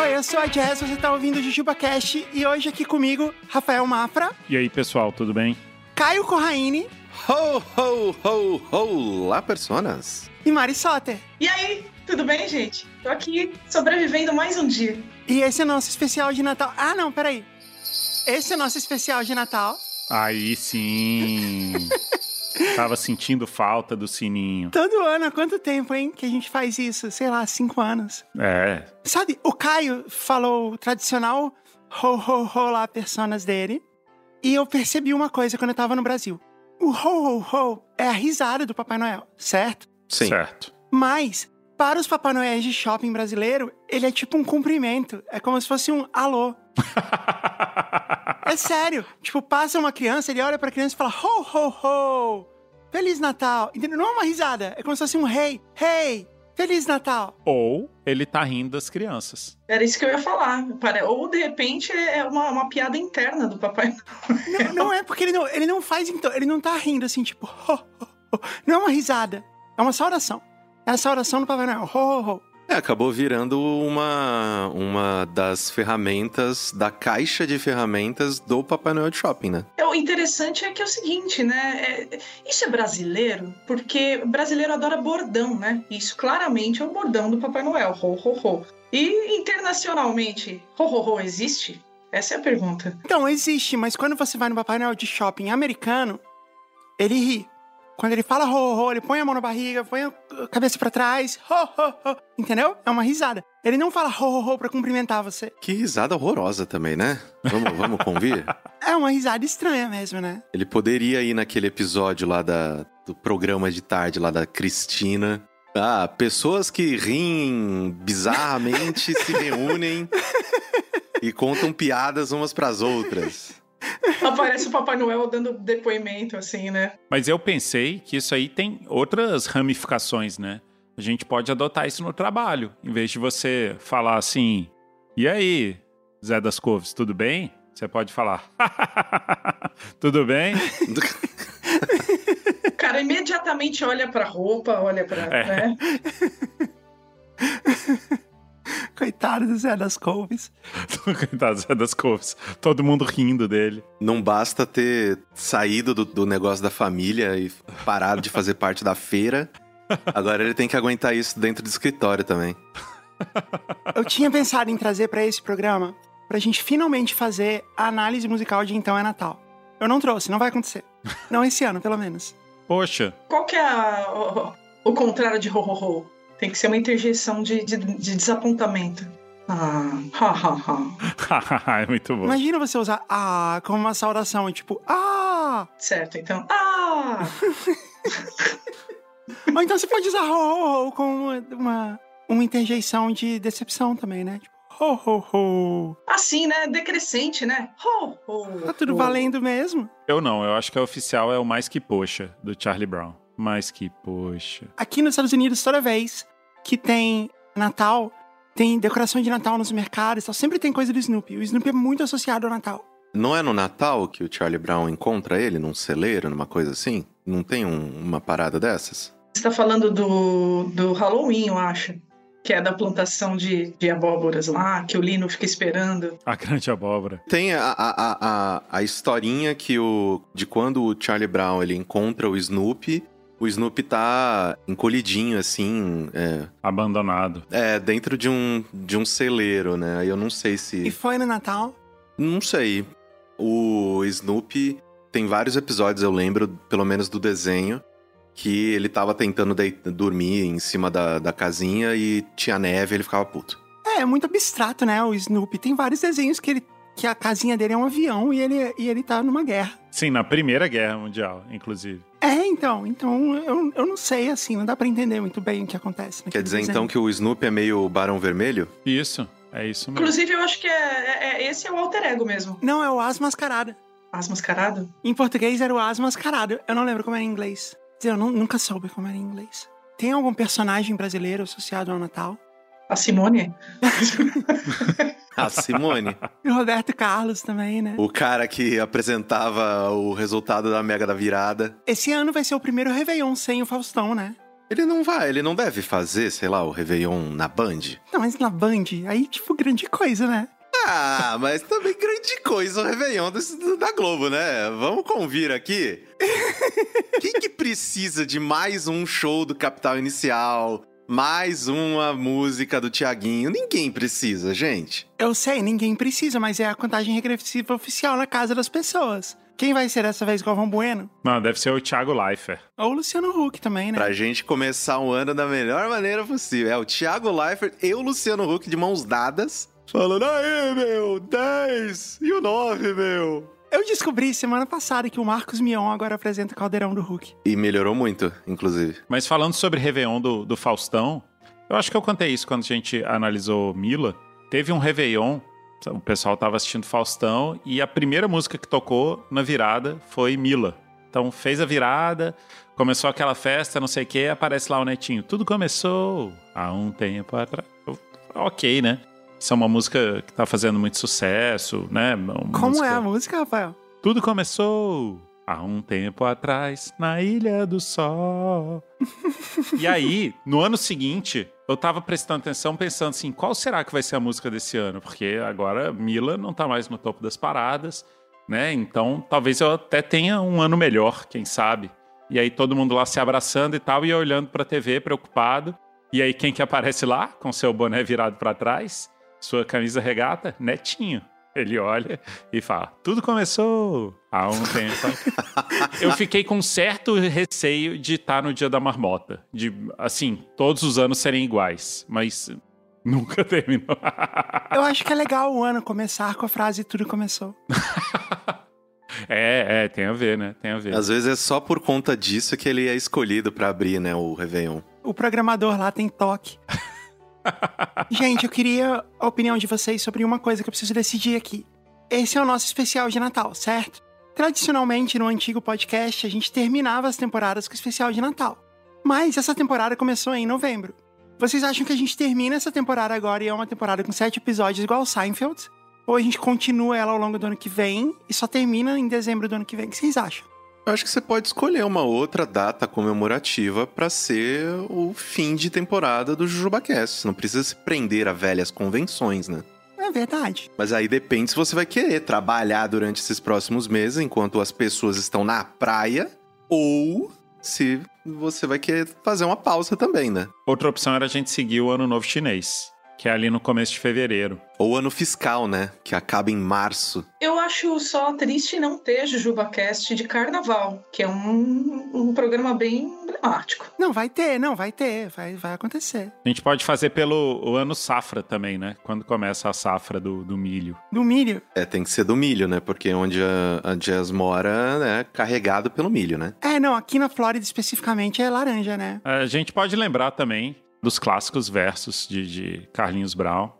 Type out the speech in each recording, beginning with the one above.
Oi, eu sou a Jess, você tá ouvindo o Jujuba Cast e hoje aqui comigo, Rafael Mafra, E aí, pessoal, tudo bem? Caio Corraine Ho, ho, ho, ho, lá personas. e Mari Soter. E aí, tudo bem, gente? Tô aqui sobrevivendo mais um dia. E esse é nosso especial de Natal. Ah, não, peraí. Esse é nosso especial de Natal. Aí sim. Tava sentindo falta do sininho. Todo ano, há quanto tempo, hein, que a gente faz isso? Sei lá, cinco anos. É. Sabe, o Caio falou o tradicional ho, ho, ho lá, personas dele. E eu percebi uma coisa quando eu tava no Brasil. O ho, ho, ho é a risada do Papai Noel, certo? Sim. Certo. Mas, para os Papai Noéis de shopping brasileiro, ele é tipo um cumprimento. É como se fosse um alô. É sério. Tipo, passa uma criança, ele olha pra criança e fala ho, ho, ho. Feliz Natal. Entendeu? Não é uma risada. É como se fosse um hey, hey. Feliz Natal. Ou ele tá rindo das crianças. Era isso que eu ia falar. Ou, de repente, é uma, uma piada interna do papai. Não, não é porque ele não, ele não faz então. Ele não tá rindo assim, tipo, ho, ho, ho. Não é uma risada. É uma saudação. É a saudação do Papai Noel. Ho, ho, ho. É, acabou virando uma, uma das ferramentas, da caixa de ferramentas do Papai Noel de Shopping, né? É, O interessante é que é o seguinte, né? É- isso é brasileiro, porque o brasileiro adora bordão, né? Isso claramente é o bordão do Papai Noel. Ho, ho, ho. E internacionalmente, ho, ho, ho existe? Essa é a pergunta. Então, existe, mas quando você vai no Papai Noel de shopping americano, ele ri. Quando ele fala ho, ho, ho, ele põe a mão na barriga, põe a cabeça pra trás, ho, ho, ho. Entendeu? É uma risada. Ele não fala ho, ho, ho pra cumprimentar você. Que risada horrorosa também, né? Vamos, vamos convir? É uma risada estranha mesmo, né? Ele poderia ir naquele episódio lá da, do programa de tarde lá da Cristina. Ah, pessoas que riem bizarramente se reúnem e contam piadas umas pras outras. Aparece o Papai Noel dando depoimento, assim, né? Mas eu pensei que isso aí tem outras ramificações, né? A gente pode adotar isso no trabalho. Em vez de você falar assim, e aí, Zé das Couves, tudo bem? Você pode falar, tudo bem? Cara imediatamente olha pra roupa, olha pra. É. Né? Coitado do Zé das Couves. Coitado, Zé das Couves. Todo mundo rindo dele. Não basta ter saído do, do negócio da família e parado de fazer parte da feira. Agora ele tem que aguentar isso dentro do escritório também. Eu tinha pensado em trazer pra esse programa pra gente finalmente fazer a análise musical de Então é Natal. Eu não trouxe, não vai acontecer. Não esse ano, pelo menos. Poxa, Qual que é a- o, o contrário de ho, ho, ho? Tem que ser uma interjeição de, de, de desapontamento. Ah, ha, ha, ha. é muito bom. Imagina você usar ah como uma saudação, tipo, ah! Certo, então. Ah! Ou então você pode usar ho, ho, ho como uma, uma, uma interjeição de decepção também, né? Tipo, ho, ho, ho. Assim, né? Decrescente, né? Ho, ho, Tá tudo ho. valendo mesmo. Eu não, eu acho que a oficial é o Mais Que Poxa, do Charlie Brown. Mais Que Poxa. Aqui nos Estados Unidos, toda vez que tem Natal, tem decoração de Natal nos mercados, e tal, sempre tem coisa do Snoopy. O Snoopy é muito associado ao Natal. Não é no Natal que o Charlie Brown encontra ele num celeiro, numa coisa assim? Não tem um- uma parada dessas? Você tá falando do, do Halloween, eu acho. Que é da plantação de, de abóboras lá, que o Lino fica esperando. A grande abóbora. Tem a, a, a, a, a historinha que o, de quando o Charlie Brown ele encontra o Snoopy, o Snoopy tá encolhidinho assim, é, Abandonado. é, dentro de um, de um celeiro, né? Aí Eu não sei E se. foi no Natal. Não sei. O Snoopy tem vários episódios, eu lembro, pelo menos do desenho, que ele tava tentando dormir em cima da, da casinha e tinha neve e ele ficava puto. É, é muito abstrato, né? O Snoopy. Tem vários desenhos que ele. Que a casinha dele é um avião e ele, e ele tá numa guerra. Sim, na Primeira Guerra Mundial, inclusive. É, então. Então, eu, eu não sei, assim, não dá pra entender muito bem o que acontece. Quer dizer desenho. então que o Snoopy é meio Barão Vermelho? Isso, é isso mesmo. Inclusive, eu acho que é, é- é- esse é o alter ego mesmo. Não, é o As Mascarado. As mascarado? Em português era o As Mascarado. Eu não lembro como era em inglês. Quer dizer, Eu nu- nunca soube como era em inglês. Tem algum personagem brasileiro associado ao Natal? A Simone? A Simone. E o Roberto Carlos também, né? o cara que apresentava o resultado da Mega da Virada. Esse ano vai ser o primeiro Réveillon sem o Faustão, né? Ele não vai, ele não deve fazer, sei lá, o Réveillon na Band. Não, mas na Band, aí, tipo, grande coisa, né? Ah, mas também grande coisa o Réveillon do- da Globo, né? Vamos convir aqui. Quem que precisa de mais um show do Capital Inicial? Mais uma música do Tiaguinho? Ninguém precisa, gente. Eu sei, ninguém precisa, mas é a contagem regressiva oficial na casa das pessoas. Quem vai ser dessa vez Galvão Bueno? Não, deve ser o Thiago Leifert. Ou o Luciano Huck também, né? Pra gente começar o ano da melhor maneira possível. É o Thiago Leifert e o Luciano Huck de mãos dadas. Falando, aê, meu, 10 e o 9, meu. Eu descobri semana passada que o Marcos Mion agora apresenta o Caldeirão do Hulk. E melhorou muito, inclusive. Mas falando sobre Réveillon do, do Faustão, eu acho que eu contei isso quando a gente analisou Mila. Teve um Réveillon, o pessoal tava assistindo Faustão, e a primeira música que tocou na virada foi Mila. Então fez a virada, começou aquela festa, não sei o que, aparece lá o Netinho. Tudo começou há um tempo atrás. Ok, né? Isso é uma música que tá fazendo muito sucesso, né? Uma Como música- é a música, Rafael? tudo começou há um tempo atrás, na Ilha do Sol. e aí, no ano seguinte, eu tava prestando atenção, pensando assim, qual será que vai ser a música desse ano? Porque agora Mila não tá mais no topo das paradas, né? Então, talvez eu até tenha um ano melhor, quem sabe. E aí todo mundo lá se abraçando e tal, e eu olhando pra TV, preocupado. E aí quem que aparece lá, com seu boné virado pra trás, sua camisa regata? Netinho. Ele olha e fala: Tudo começou há um tempo. Eu fiquei com certo receio de estar no dia da marmota. De, assim, todos os anos serem iguais. Mas nunca terminou. Eu acho que é legal o ano começar com a frase Tudo começou. é, é, tem a ver, né? Tem a ver. Às vezes é só por conta disso que ele é escolhido pra abrir, né, o Réveillon. O programador lá tem toque. Gente, eu queria a opinião de vocês sobre uma coisa que eu preciso decidir aqui. Esse é o nosso especial de Natal, certo? Tradicionalmente, no antigo podcast, a gente terminava as temporadas com o especial de Natal. Mas essa temporada começou em novembro. Vocês acham que a gente termina essa temporada agora e é uma temporada com sete episódios igual Seinfeld? Ou a gente continua ela ao longo do ano que vem e só termina em dezembro do ano que vem? O que vocês acham? Eu acho que você pode escolher uma outra data comemorativa pra ser o fim de temporada do JujubaCast. Não precisa se prender a velhas convenções, né? É verdade. Mas aí depende se você vai querer trabalhar durante esses próximos meses enquanto as pessoas estão na praia ou se você vai querer fazer uma pausa também, né? Outra opção era a gente seguir o Ano Novo Chinês, que é ali no começo de fevereiro. Ou ano fiscal, né? Que acaba em março. Eu acho só triste não ter JujubaCast de carnaval, que é um, um programa bem emblemático. Não, vai ter, não, vai ter, vai, vai acontecer. A gente pode fazer pelo o ano safra também, né? Quando começa a safra do, do milho. Do milho. É, tem que ser do milho, né? Porque onde a, a Jazz mora é carregado pelo milho, né? É, não, aqui na Flórida especificamente é laranja, né? A gente pode lembrar também dos clássicos versos de, de Carlinhos Brown.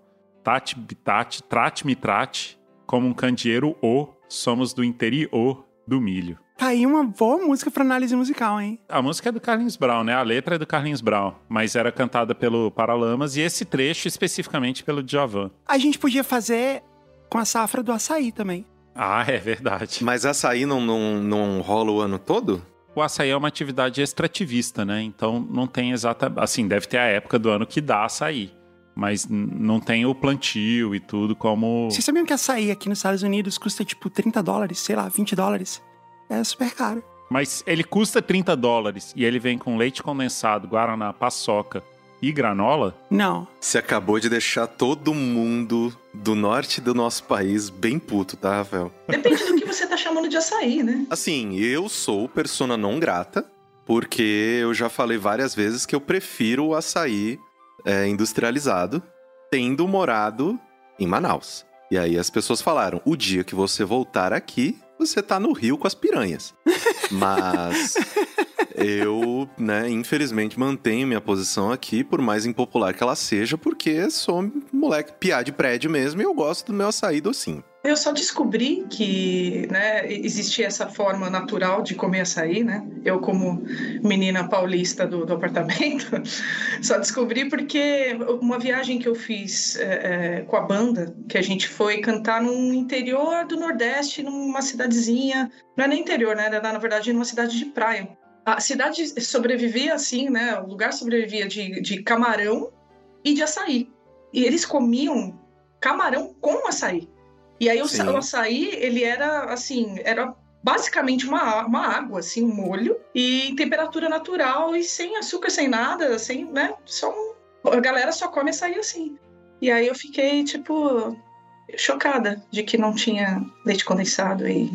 Tati, bitati, trate-me, trate, como um candeeiro o, somos do interior do milho. Tá aí uma boa música pra análise musical, hein? A música é do Carlinhos Brown, né? A letra é do Carlinhos Brown, mas era cantada pelo Paralamas e esse trecho especificamente pelo Djavan. A gente podia fazer com a safra do açaí também. Ah, é verdade. Mas açaí não, não, não rola o ano todo? O açaí é uma atividade extrativista, né? Então não tem exata. Assim, deve ter a época do ano que dá açaí. Mas não tem o plantio e tudo como. Vocês sabiam que açaí aqui nos Estados Unidos custa tipo 30 dólares, sei lá, 20 dólares? É super caro. Mas ele custa 30 dólares e ele vem com leite condensado, guaraná, paçoca e granola. Não. Você acabou de deixar todo mundo do norte do nosso país bem puto, tá, Rafael? Depende do que você tá chamando de açaí, né? Assim, eu sou persona não grata, porque eu já falei várias vezes que eu prefiro o açaí é, industrializado, tendo morado em Manaus. E aí as pessoas falaram: o dia que você voltar aqui, você tá no rio com as piranhas. Mas eu, né, infelizmente mantenho minha posição aqui, por mais impopular que ela seja, porque sou moleque piá de prédio mesmo e eu gosto do meu açaí docinho. Eu só descobri que né, existia essa forma natural de comer açaí, né? Eu, como menina paulista do, do apartamento, só descobri porque uma viagem que eu fiz é, é, com a banda, que a gente foi cantar no interior do Nordeste, numa cidadezinha, não é nem interior, né? Na verdade, numa cidade de praia. A cidade sobrevivia assim, né? O lugar sobrevivia de, de camarão e de açaí. E eles comiam camarão com açaí. E aí o, o açaí, ele era assim, era basicamente uma, uma água, assim, um molho, e em temperatura natural e sem açúcar, sem nada, sem, né? Só um... A galera só come açaí assim. E aí eu fiquei, tipo, chocada de que não tinha leite condensado e,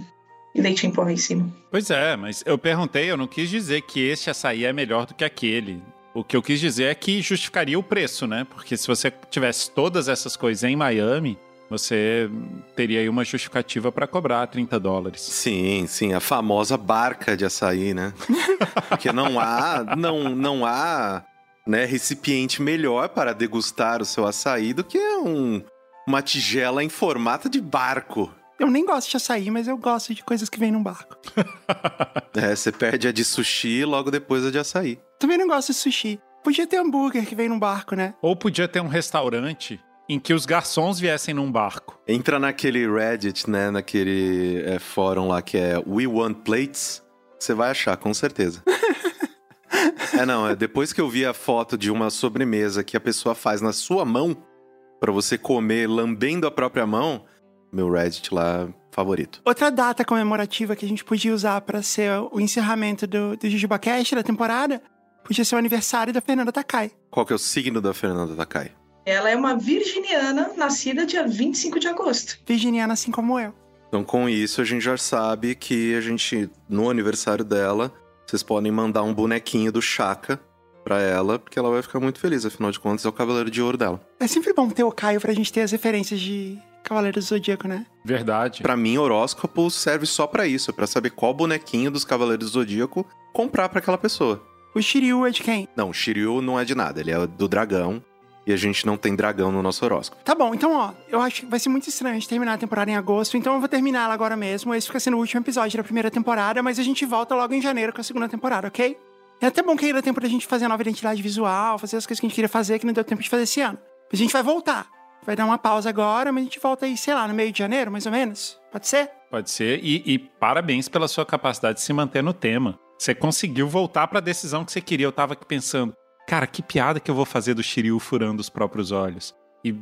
e leite em pó em cima. Pois é, mas eu perguntei, eu não quis dizer que este açaí é melhor do que aquele. O que eu quis dizer é que justificaria o preço, né? Porque se você tivesse todas essas coisas em Miami, você teria aí uma justificativa para cobrar 30 dólares. Sim, sim, a famosa barca de açaí, né? Porque não há, não, não há né, recipiente melhor para degustar o seu açaí do que um, uma tigela em formato de barco. Eu nem gosto de açaí, mas eu gosto de coisas que vêm num barco. é, você perde a de sushi e logo depois a de açaí. Também não gosto de sushi. Podia ter hambúrguer que vem num barco, né? Ou podia ter um restaurante em que os garçons viessem num barco. Entra naquele Reddit, né? Naquele é, fórum lá que é We Want Plates. Você vai achar, com certeza. é, não, é depois que eu vi a foto de uma sobremesa que a pessoa faz na sua mão, para você comer lambendo a própria mão, meu Reddit lá favorito. Outra data comemorativa que a gente podia usar para ser o encerramento do, do JujubaCast da temporada podia ser o aniversário da Fernanda Takai. Qual que é o signo da Fernanda Takai? Ela é uma virginiana nascida dia 25 de agosto. Virginiana assim como eu. Então, com isso, a gente já sabe que a gente, no aniversário dela, vocês podem mandar um bonequinho do Chaka pra ela, porque ela vai ficar muito feliz, afinal de contas, é o Cavaleiro de Ouro dela. É sempre bom ter o Caio pra gente ter as referências de Cavaleiro do Zodíaco, né? Verdade. Pra mim, horóscopo serve só para isso, para saber qual bonequinho dos Cavaleiros do Zodíaco comprar para aquela pessoa. O Shiryu é de quem? Não, o Shiryu não é de nada, ele é do dragão e a gente não tem dragão no nosso horóscopo. Tá bom, então ó, eu acho que vai ser muito estranho de terminar a temporada em agosto, então eu vou terminar ela agora mesmo. Esse fica sendo o último episódio da primeira temporada, mas a gente volta logo em janeiro com a segunda temporada, ok? É até bom que aí dá tempo da gente fazer a nova identidade visual, fazer as coisas que a gente queria fazer que não deu tempo de fazer esse ano. A gente vai voltar. Vai dar uma pausa agora, mas a gente volta aí, sei lá, no meio de janeiro, mais ou menos. Pode ser? Pode ser. E, e parabéns pela sua capacidade de se manter no tema. Você conseguiu voltar para a decisão que você queria. Eu tava aqui pensando, cara, que piada que eu vou fazer do Shiryu furando os próprios olhos. E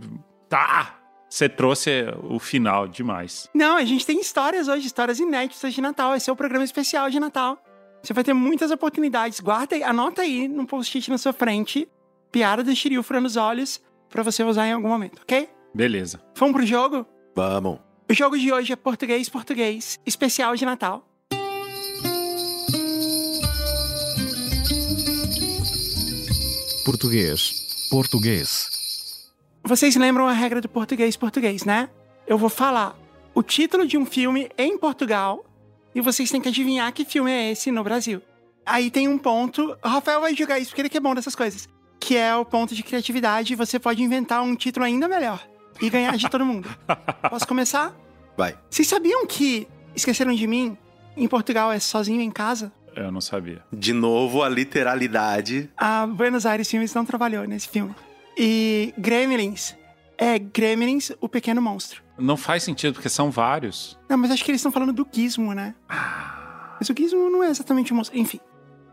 tá! Você trouxe o final demais. Não, a gente tem histórias hoje, histórias inéditas de Natal. Esse é o programa especial de Natal. Você vai ter muitas oportunidades. Guarda aí, anota aí no post-it na sua frente, piada do Shiryu furando os olhos, para você usar em algum momento, ok? Beleza. Vamos pro jogo? Vamos. O jogo de hoje é português, português, especial de Natal. Português. Português. Vocês lembram a regra do português português, né? Eu vou falar o título de um filme em Portugal e vocês têm que adivinhar que filme é esse no Brasil. Aí tem um ponto. O Rafael vai jogar isso porque ele que é bom dessas coisas. Que é o ponto de criatividade. Você pode inventar um título ainda melhor e ganhar de todo mundo. Posso começar? Vai. Vocês sabiam que Esqueceram de Mim em Portugal é sozinho em casa? Eu não sabia. De novo, a literalidade. A Buenos Aires Filmes não trabalhou nesse filme. E Gremlins é Gremlins, o pequeno monstro. Não faz sentido, porque são vários. Não, mas acho que eles estão falando do Gizmo, né? Mas o Gizmo não é exatamente um monstro. Enfim,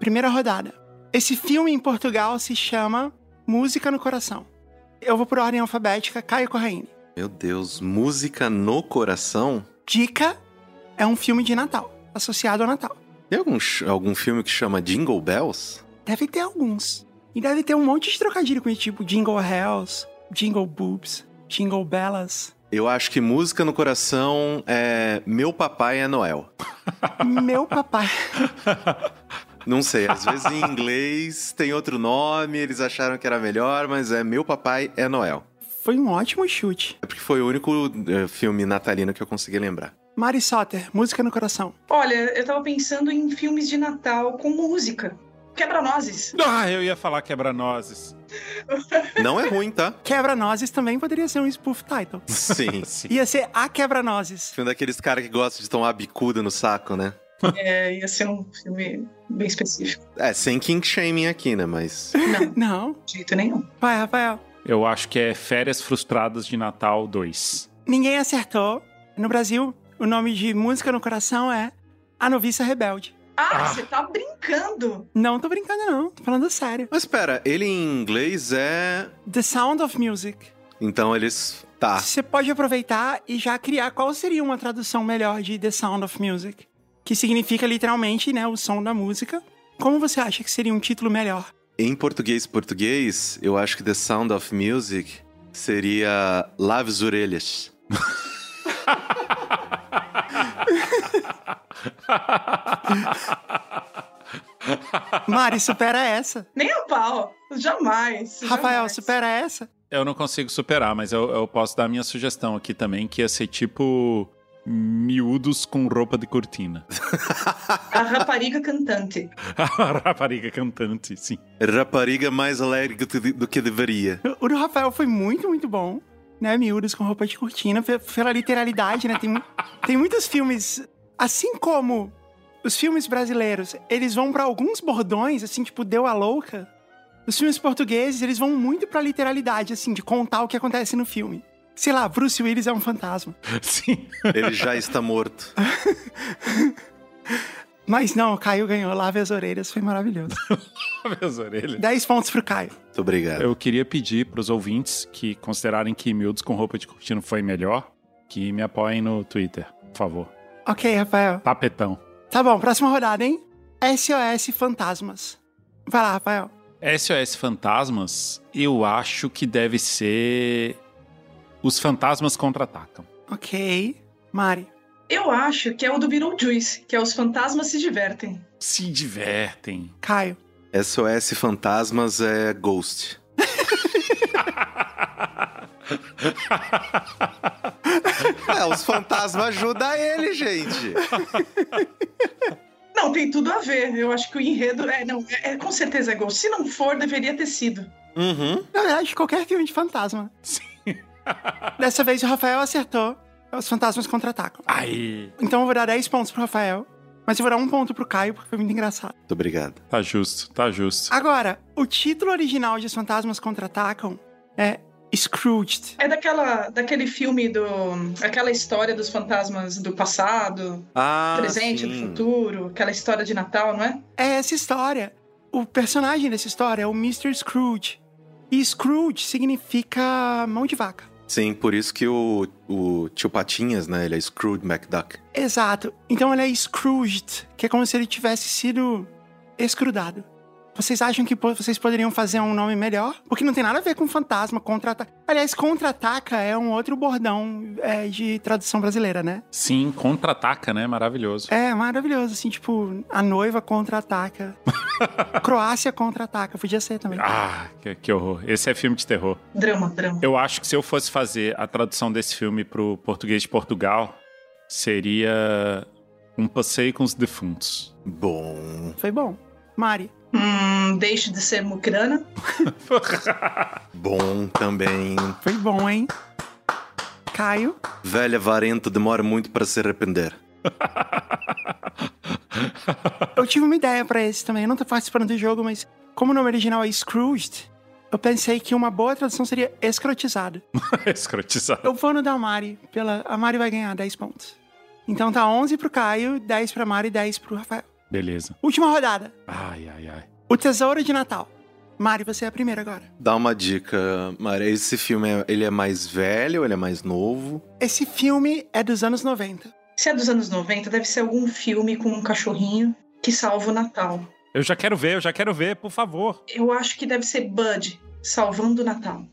primeira rodada. Esse filme em Portugal se chama Música no Coração. Eu vou por ordem alfabética, Caio Corraine. Meu Deus, música no coração? Dica é um filme de Natal, associado ao Natal. Tem algum, algum filme que chama Jingle Bells? Deve ter alguns. E deve ter um monte de trocadilho com esse tipo Jingle Hells, Jingle Boobs, Jingle Bellas. Eu acho que música no coração é Meu Papai é Noel. Meu papai. Não sei, às vezes em inglês tem outro nome, eles acharam que era melhor, mas é Meu Papai é Noel. Foi um ótimo chute. É porque foi o único é, filme natalino que eu consegui lembrar. Mari Soter, música no coração. Olha, eu tava pensando em filmes de Natal com música. Quebra-nozes. Ah, eu ia falar quebra-nozes. Não é ruim, tá? Quebra-nozes também poderia ser um spoof title. Sim. Sim. Ia ser a quebra-nozes. Filme daqueles caras que gostam de tomar bicuda no saco, né? É, ia ser um filme bem específico. É, sem king shaming aqui, né? Mas. Não, Não. de jeito nenhum. Vai, Rafael. Eu acho que é Férias Frustradas de Natal 2. Ninguém acertou. No Brasil, o nome de música no coração é A Noviça Rebelde. Ah, Ah. você tá brincando. Não tô brincando, não. Tô falando sério. Mas pera, ele em inglês é. The Sound of Music. Então eles. Tá. Você pode aproveitar e já criar qual seria uma tradução melhor de The Sound of Music. Que significa literalmente, né, o som da música. Como você acha que seria um título melhor? Em português português, eu acho que The Sound of Music seria Lave as Orelhas. Mari, supera essa. Nem a pau. Jamais. Rafael, jamais. supera essa. Eu não consigo superar, mas eu, eu posso dar a minha sugestão aqui também, que ia ser tipo miúdos com roupa de cortina. A rapariga cantante. A rapariga cantante, sim. Rapariga mais alegre do que- deveria. O do Rafael foi muito, muito bom. Né, miúdos com roupa de cortina, pe- pela literalidade, né? Tem, tem muitos filmes, assim como os filmes brasileiros, eles vão pra alguns bordões, assim, tipo, deu a louca. Os filmes portugueses, eles vão muito pra literalidade, assim, de contar o que acontece no filme. Sei lá, Bruce Willis é um fantasma. Sim. Ele já está morto. Mas não, o Caio ganhou, lave as orelhas, foi maravilhoso. Minhas orelhas. 10 pontos pro Caio. Muito obrigado. Eu queria pedir pros ouvintes que considerarem que miúdos com roupa de cortina foi melhor, que me apoiem no Twitter, por favor. Ok, Rafael. Tapetão. Tá bom, próxima rodada, hein? SOS Fantasmas. Vai lá, Rafael. SOS Fantasmas, eu acho que deve ser. Os fantasmas contra-atacam. Ok. Mari. Eu acho que é o do Beetlejuice, que é Os Fantasmas Se Divertem. Se divertem. Caio. SOS Fantasmas é Ghost. É, os fantasmas ajudam ele, gente. Não, tem tudo a ver. Eu acho que o enredo é, não, é, é- com certeza é Ghost. Se não for, deveria ter sido. Uhum. Na verdade, qualquer filme de fantasma. Sim. Dessa vez o Rafael acertou. Os fantasmas contra-atacam. Aí. Então eu vou dar 10 pontos pro Rafael. Mas eu vou dar um ponto pro Caio, porque foi muito engraçado. Muito obrigado. Tá justo, tá justo. Agora, o título original de Os Fantasmas Contra-Atacam é Scrooged. É daquela, daquele filme do. aquela história dos fantasmas do passado, Ah, presente, do sim. futuro, aquela história de Natal, não é? É essa história. O personagem dessa história é o Mr. Scrooge. E Scrooge significa mão de vaca. Sim, por isso que o, o tio Patinhas, né? Ele é Scrooge McDuck. Exato. Então ele é Scrooged, que é como se ele tivesse sido escrudado. Vocês acham que vocês poderiam fazer um nome melhor? Porque não tem nada a ver com fantasma, contra-ataca. Aliás, contra-ataca é um outro bordão é, de tradução brasileira, né? Sim, contra-ataca, né? Maravilhoso. É maravilhoso, assim, tipo, a noiva contra-ataca. Croácia contra-ataca, podia ser também. Ah, que, que horror. Esse é filme de terror. Drama, drama. Eu acho que se eu fosse fazer a tradução desse filme pro português de Portugal, seria Um Passeio com os Defuntos. Bom. Foi bom. Mari. Hum, deixe de ser mucrana. Bom também. Foi bom, hein? Caio. Velha varenta demora muito para se arrepender. Eu tive uma ideia pra esse também. Eu não tô participando do jogo, mas como o nome original é Scrooged, eu pensei que uma boa tradução seria escrotizado. Escrotizado. Eu vou no da Mari. Pela... A Mari vai ganhar 10 pontos. Então tá 11 pro Caio, 10 pra Mari e 10 pro Rafael. Beleza. Última rodada. Ai, ai, ai. O Tesouro de Natal. Mari, você é a primeira agora. Dá uma dica, Maria. Esse filme, é- ele é mais velho ou ele é mais novo? Esse filme é dos anos 90. Se é dos anos 90, deve ser algum filme com um cachorrinho que salva o Natal. Eu já quero ver, eu já quero ver, por favor. Eu acho que deve ser Bud, salvando o Natal.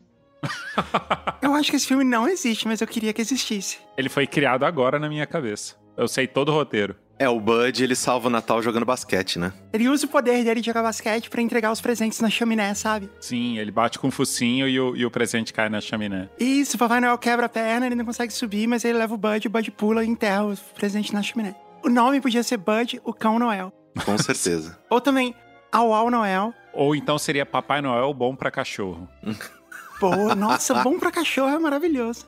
Eu acho que esse filme não existe, mas eu queria que existisse. Ele foi criado agora na minha cabeça. Eu sei todo o roteiro. É, o Bud, ele salva o Natal jogando basquete, né? Ele usa o poder dele de jogar basquete pra entregar os presentes na chaminé, sabe? Sim, ele bate com o focinho e o, e o presente cai na chaminé. Isso, o Papai Noel quebra a perna, ele não consegue subir, mas ele leva o Bud, o Bud pula e enterra o presente na chaminé. O nome podia ser Bud, o Cão Noel. Com certeza. Ou também, Au Au Noel. Ou então seria Papai Noel bom pra cachorro. Pô, nossa, bom pra cachorro é maravilhoso.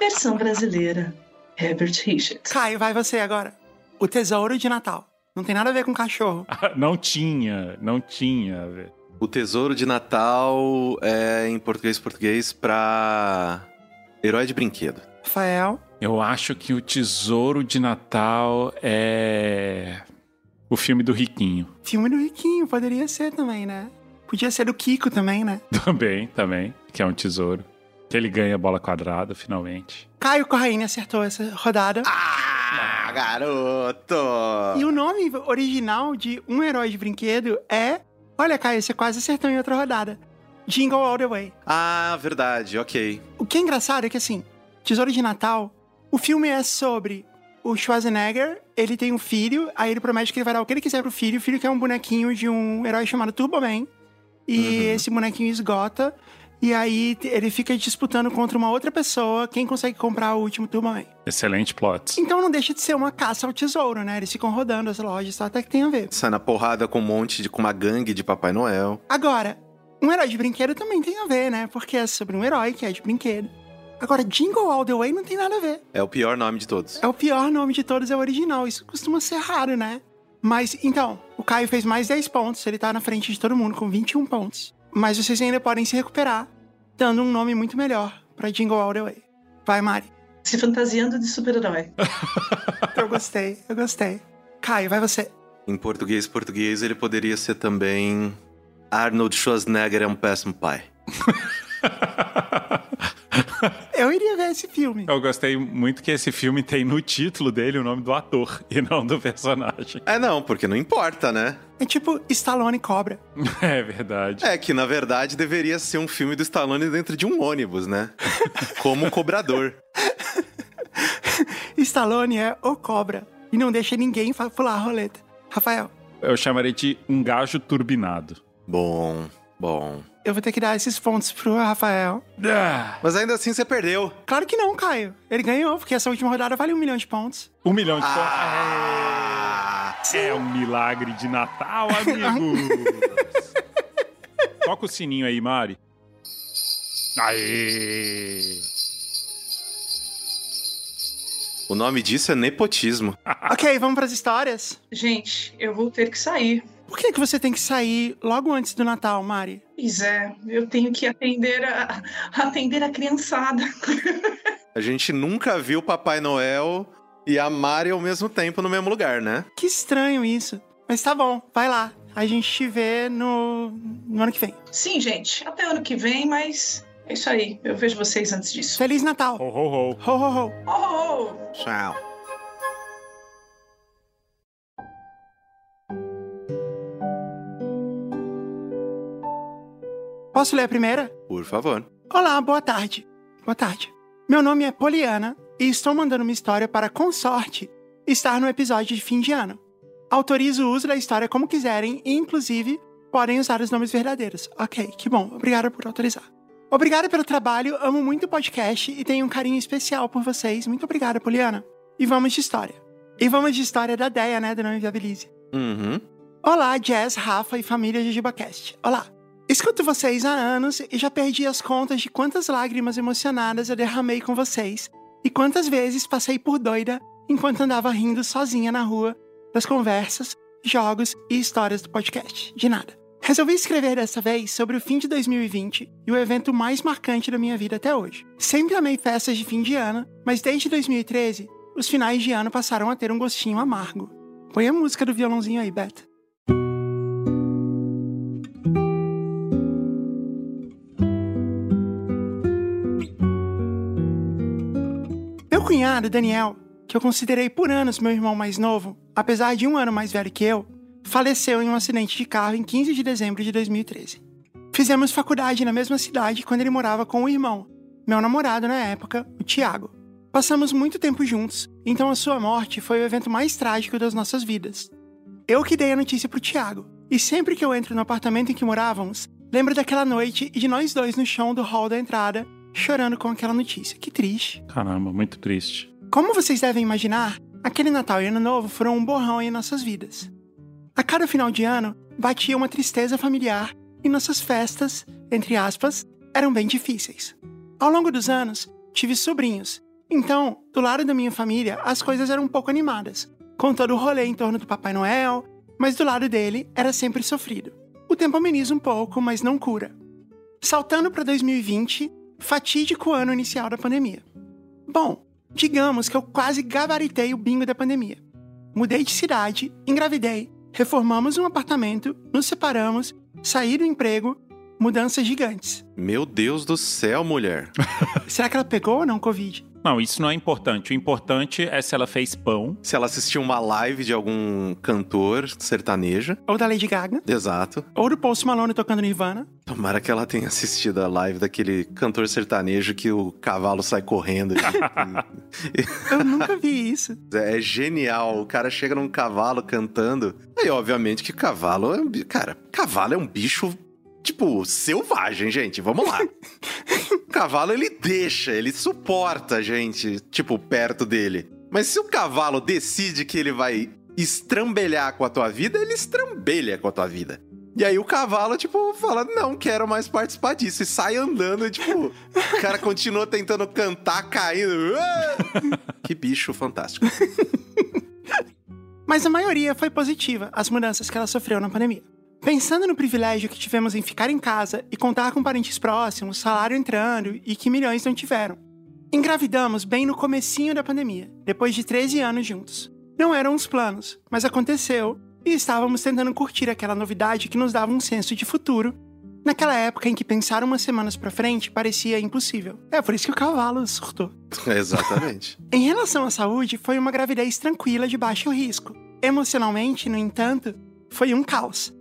Versão brasileira. Herbert Richards. Caio, vai você agora. O Tesouro de Natal. Não tem nada a ver com cachorro. não tinha, não tinha. O Tesouro de Natal é em português português pra herói de brinquedo. Rafael. Eu acho que o Tesouro de Natal é o filme do Riquinho. Filme do Riquinho, poderia ser também, né? Podia ser do Kiko também, né? Também, também, que é um tesouro. Que ele ganha a bola quadrada, finalmente. Caio Corraine acertou essa rodada. Ah, garoto! E o nome original de um herói de brinquedo é. Olha, Caio, você quase acertou em outra rodada. Jingle All the Way. Ah, verdade, ok. O que é engraçado é que, assim, Tesouro de Natal, o filme é sobre o Schwarzenegger, ele tem um filho, aí ele promete que ele vai dar o que ele quiser pro filho. O filho quer um bonequinho de um herói chamado Turbo Man. E esse bonequinho esgota. E aí ele fica disputando contra uma outra pessoa quem consegue comprar o último Turbo Man. Excelente plot. Então não deixa de ser uma caça ao tesouro, né? Eles ficam rodando as lojas, só até que tem a ver. Sai na porrada com um monte de. com uma gangue de Papai Noel. Agora, um herói de brinquedo também tem a ver, né? Porque é sobre um herói que é de brinquedo. Agora, Jingle All the Way não tem nada a ver. É o pior nome de todos. É o pior nome de todos, é o original. Isso costuma ser raro, né? Mas, então, o Caio fez mais 10 pontos, ele tá na frente de todo mundo com 21 pontos. Mas vocês ainda podem se recuperar, dando um nome muito melhor pra Jingle All the Way. Vai, Mari. Se fantasiando de super-herói. Eu gostei, eu gostei. Caio, vai você. Em português português, ele poderia ser também. Arnold Schwarzenegger é um péssimo pai. Eu iria ver esse filme. Eu gostei muito que esse filme tem no título dele o nome do ator e não do personagem. É, não, porque não importa, né? É tipo Stallone Cobra. É verdade. É que, na verdade, deveria ser um filme do Stallone dentro de um ônibus, né? Como um cobrador. Stallone é o Cobra. E não deixa ninguém pular a roleta. Rafael, Eu chamaria de um gajo turbinado. Bom, bom. Eu vou ter que dar esses pontos pro Rafael. Ah, Mas ainda assim você perdeu. Claro que não, Caio. Ele ganhou, porque essa última rodada vale um milhão de pontos. um milhão de pontos. Ah! É um milagre de Natal, amigos. Toca o sininho aí, Mari. Aê! O nome disso é nepotismo. ok, vamos pras histórias. Gente, eu vou ter que sair. Por que, que você tem que sair logo antes do Natal, Mari? Pois é, eu tenho que atender a, atender a criançada. A gente nunca viu Papai Noel e a Mari ao mesmo tempo no mesmo lugar, né? Que estranho isso. Mas tá bom, vai lá. A gente te vê no, no ano que vem. Sim, gente, até ano que vem, mas é isso aí. Eu vejo vocês antes disso. Feliz Natal! Ho, ho, ho. Ho, ho, ho! Oh, oh, oh. Tchau. Posso ler a primeira? Por favor. Olá, boa tarde. Boa tarde. Meu nome é Poliana e estou mandando uma história para, com sorte, estar no episódio de fim de ano. Autorizo o uso da história como quiserem e, inclusive, podem usar os nomes verdadeiros. Ok, que bom. Obrigada por autorizar. Obrigada pelo trabalho, amo muito o podcast e tenho um carinho especial por vocês. Muito obrigada, Poliana. E vamos de história. E vamos de história da Deia, né, do Não Inviabilize. Uhum. Olá, Jazz, Rafa e família JujubaCast. Olá. Escuto vocês há anos e já perdi as contas de quantas lágrimas emocionadas eu derramei com vocês e quantas vezes passei por doida enquanto andava rindo sozinha na rua das conversas, jogos e histórias do podcast. De nada. Resolvi escrever dessa vez sobre o fim de 2020 e o evento mais marcante da minha vida até hoje. Sempre amei festas de fim de ano, mas desde 2013, os finais de ano passaram a ter um gostinho amargo. Põe a música do violãozinho aí, Beta. Cunhado, Daniel, que eu considerei por anos meu irmão mais novo, apesar de um ano mais velho que eu, faleceu em um acidente de carro em 15 de dezembro de 2013. Fizemos faculdade na mesma cidade quando ele morava com o irmão, meu namorado na época, o Tiago. Passamos muito tempo juntos, então a sua morte foi o evento mais trágico das nossas vidas. Eu que dei a notícia pro Tiago, e sempre que eu entro no apartamento em que morávamos, lembro daquela noite e de nós dois no chão do hall da entrada, chorando com aquela notícia. Que triste. Caramba, muito triste. Como vocês devem imaginar, aquele Natal e Ano Novo foram um borrão em nossas vidas. A cada final de ano, batia uma tristeza familiar e nossas festas, entre aspas, eram bem difíceis. Ao longo dos anos, tive sobrinhos, então, do lado da minha família, as coisas eram um pouco animadas, com todo o rolê em torno do Papai Noel, mas do lado dele era sempre sofrido. O tempo ameniza um pouco, mas não cura. Saltando para 2020, fatídico ano inicial da pandemia. Bom, digamos que eu quase gabaritei o bingo da pandemia. Mudei de cidade, engravidei, reformamos um apartamento, nos separamos, saí do emprego, mudanças gigantes. Meu Deus do céu, mulher. Será que ela pegou ou não Covid? Não, isso não é importante. O importante é se ela fez pão. Se ela assistiu uma live de algum cantor sertanejo. Ou da Lady Gaga? Exato. Ou do Post Malone tocando Nirvana? Tomara que ela tenha assistido a live daquele cantor sertanejo que o cavalo sai correndo. Eu nunca vi isso. É genial. O cara chega num cavalo cantando. Aí, obviamente, que cavalo é um. Cara, cavalo é um bicho tipo, selvagem, gente. Vamos lá. o cavalo, ele deixa, ele suporta a gente, tipo, perto dele. Mas se o cavalo decide que ele vai estrambelhar com a tua vida, ele estrambelha com a tua vida. E aí o cavalo, tipo, fala, não quero mais participar disso. E sai andando, e, tipo, o cara continua tentando cantar, caindo. que bicho fantástico. Mas a maioria foi positiva, as mudanças que ela sofreu na pandemia. Pensando no privilégio que tivemos em ficar em casa e contar com parentes próximos, salário entrando e que milhões não tiveram. Engravidamos bem no comecinho da pandemia, depois de 13 anos juntos. Não eram os planos, mas aconteceu e estávamos tentando curtir aquela novidade que nos dava um senso de futuro, naquela época em que pensar umas semanas para frente parecia impossível. É por isso que o cavalo surtou. Exatamente. em relação à saúde, foi uma gravidez tranquila de baixo risco. Emocionalmente, no entanto, foi um caos.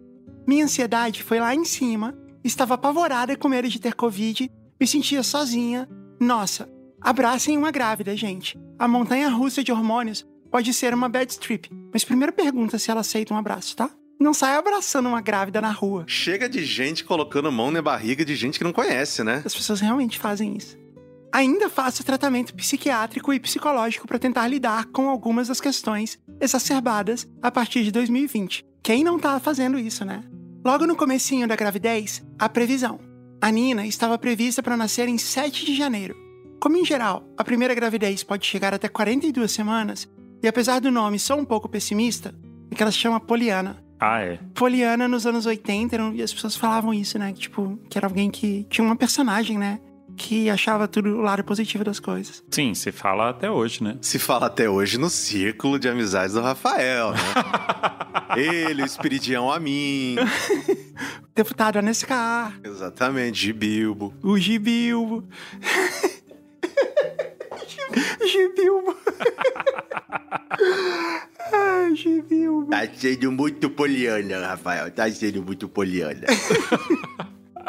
Minha ansiedade foi lá em cima, estava apavorada com medo de ter Covid, me sentia sozinha. Nossa, abracem uma grávida, gente. A montanha russa de hormônios pode ser uma bad trip, mas primeiro pergunta se ela aceita um abraço, tá? Não sai abraçando uma grávida na rua. Chega de gente colocando mão na barriga de gente que não conhece, né? As pessoas realmente fazem isso. Ainda faço tratamento psiquiátrico e psicológico para tentar lidar com algumas das questões exacerbadas a partir de 2020. Quem não tá fazendo isso, né? Logo no comecinho da gravidez, a previsão. A Nina estava prevista para nascer em 7 de janeiro. Como em geral, a primeira gravidez pode chegar até 42 semanas, e apesar do nome só um pouco pessimista, é que ela se chama Poliana. Ah, é. Poliana nos anos 80, eram- e as pessoas falavam isso, né? Que, tipo, que era alguém que tinha uma personagem, né? Que achava tudo o lado positivo das coisas. Sim, se fala até hoje, né? Se fala até hoje no círculo de amizades do Rafael, né? Ele, o Espiridião a mim. Deputado Anescar, Exatamente, de Bilbo. o Gibilbo. Gibilbo. Ai, Gibilbo. Tá sendo muito poliana, Rafael. Tá sendo muito poliana.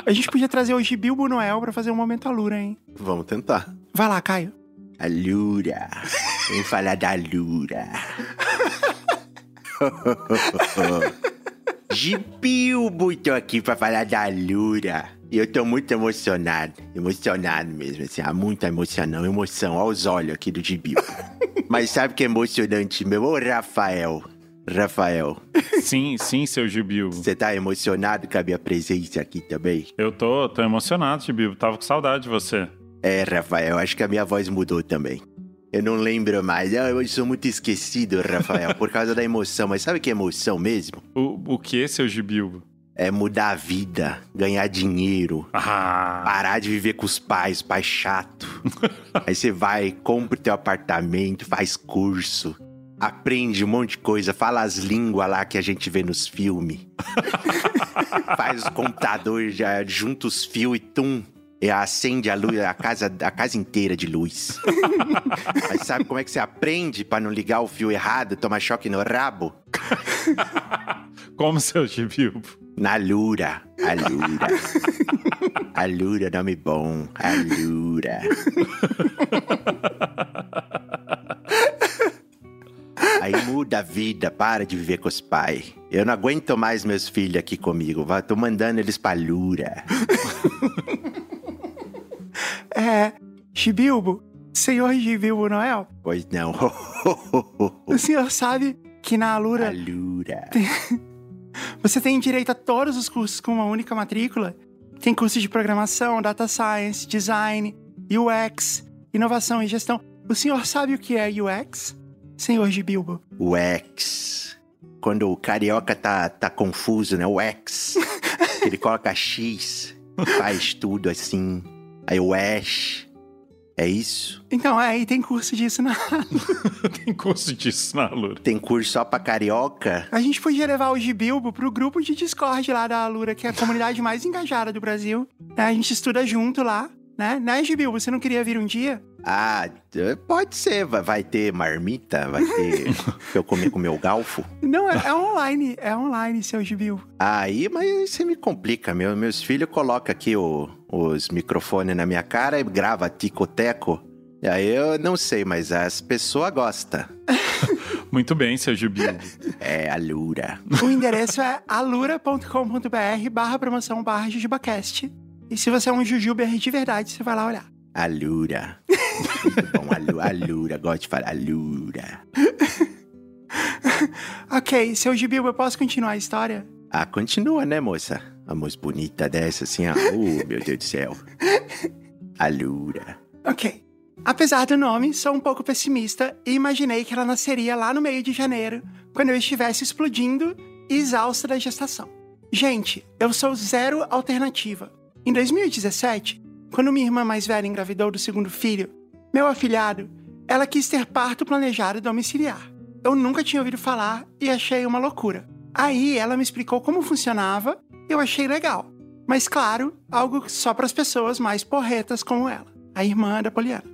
A gente podia trazer o Gibilbo Noel pra fazer um momento Alura, hein? Vamos tentar. Vai lá, Caio. A Lura. Vamos falar da Lura. De Bilbo, tô aqui pra falar da Lura. E eu tô muito emocionado. Emocionado mesmo, assim. Há muita emoção, não. Emoção aos olhos aqui do de Bilbo. Mas sabe o que é emocionante, meu? Ô, Rafael. Rafael, Sim, sim, seu Gibil. você tá emocionado com a minha presença aqui também? Eu tô, tô emocionado, Gibil. Tava com saudade de você. É, Rafael, acho que a minha voz mudou também. Eu não lembro mais. Ah, Eu sou muito esquecido, Rafael, por causa da emoção. Mas sabe que é emoção mesmo? O, o que, seu Gibil? É mudar a vida, ganhar dinheiro, Ah, parar de viver com os pais, pai chato. Aí você vai, compra o teu apartamento, faz curso, aprende um monte de coisa, fala as línguas lá que a gente vê nos filmes. faz o computador, já junta os fios e tum. E acende a luz, a casa, a casa inteira de luz. Mas sabe como é que você aprende pra não ligar o fio errado, tomar choque no rabo? como seu Gibil? Na Lura. A Lura. A Lura, nome bom. A muda a vida, para de viver com os pais. Eu não aguento mais meus filhos aqui comigo. Tô mandando eles pra Lura. É. Gibilbo, senhor Gibilbo Noel, Pois não. o senhor sabe que na a Alura Lura. você tem direito a todos os cursos com uma única matrícula? Tem curso de programação, data science, design, UX, inovação e gestão. O senhor sabe o que é UX? Senhor Gibilbo. O X. Quando o carioca tá, tá confuso, né? O X. Ele coloca X. Faz tudo assim. Aí o Ash. É isso? Então, é, e tem curso disso na. Tem curso disso na Alura. Tem curso só pra carioca? A gente podia levar o Gibilbo pro grupo de Discord lá da Alura, que é a comunidade mais engajada do Brasil. né? A gente estuda junto lá, né? Né, Gibilbo? Você não queria vir um dia? Ah, pode ser. Vai, vai ter marmita? Vai ter pra eu comer com meu galfo? Não, é, é online. É online, seu Gibilbo. Aí, mas você me complica. Meu, meus filhos colocam aqui o- os microfones na minha cara e grava ticoteco. E aí eu não sei, mas as pessoas gostam. Muito bem, seu Jubilbo. É a Lura. O endereço é alura.com.br barra promoção barra jujubacast. E se você é um jujuber de verdade, você vai lá olhar. A Lura. Muito bom, a Lura, a Lura. Gosto de falar a Lura. Ok, seu Gibilbo, eu posso continuar a história? Ah, continua, né, moça? A moça bonita dessa, assim, ó. Oh, meu Deus do céu. A Lura. Ok. Apesar do nome, sou um pouco pessimista e imaginei que ela nasceria lá no meio de janeiro, quando eu estivesse explodindo e exausta da gestação. Gente, eu sou zero alternativa. Em 2017, quando minha irmã mais velha engravidou do segundo filho, meu afilhado, ela quis ter parto planejado domiciliar. Eu nunca tinha ouvido falar e achei uma loucura. Aí ela me explicou como funcionava e eu achei legal. Mas claro, algo só para as pessoas mais porretas como ela, a irmã da Poliana.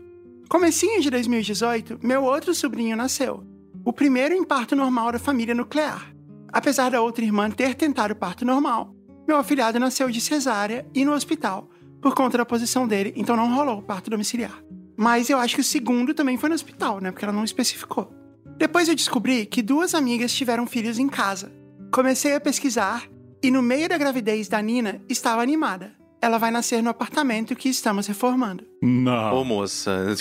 Comecinho de 2018, meu outro sobrinho nasceu. O primeiro em parto normal da família nuclear. Apesar da outra irmã ter tentado parto normal, meu afilhado nasceu de cesárea e no hospital, por conta da posição dele, então não rolou o parto domiciliar. Mas eu acho que o segundo também foi no hospital, né? Porque ela não especificou. Depois eu descobri que duas amigas tiveram filhos em casa. Comecei a pesquisar e no meio da gravidez da Nina estava animada. Ela vai nascer no apartamento que estamos reformando. Não. Ô, moça.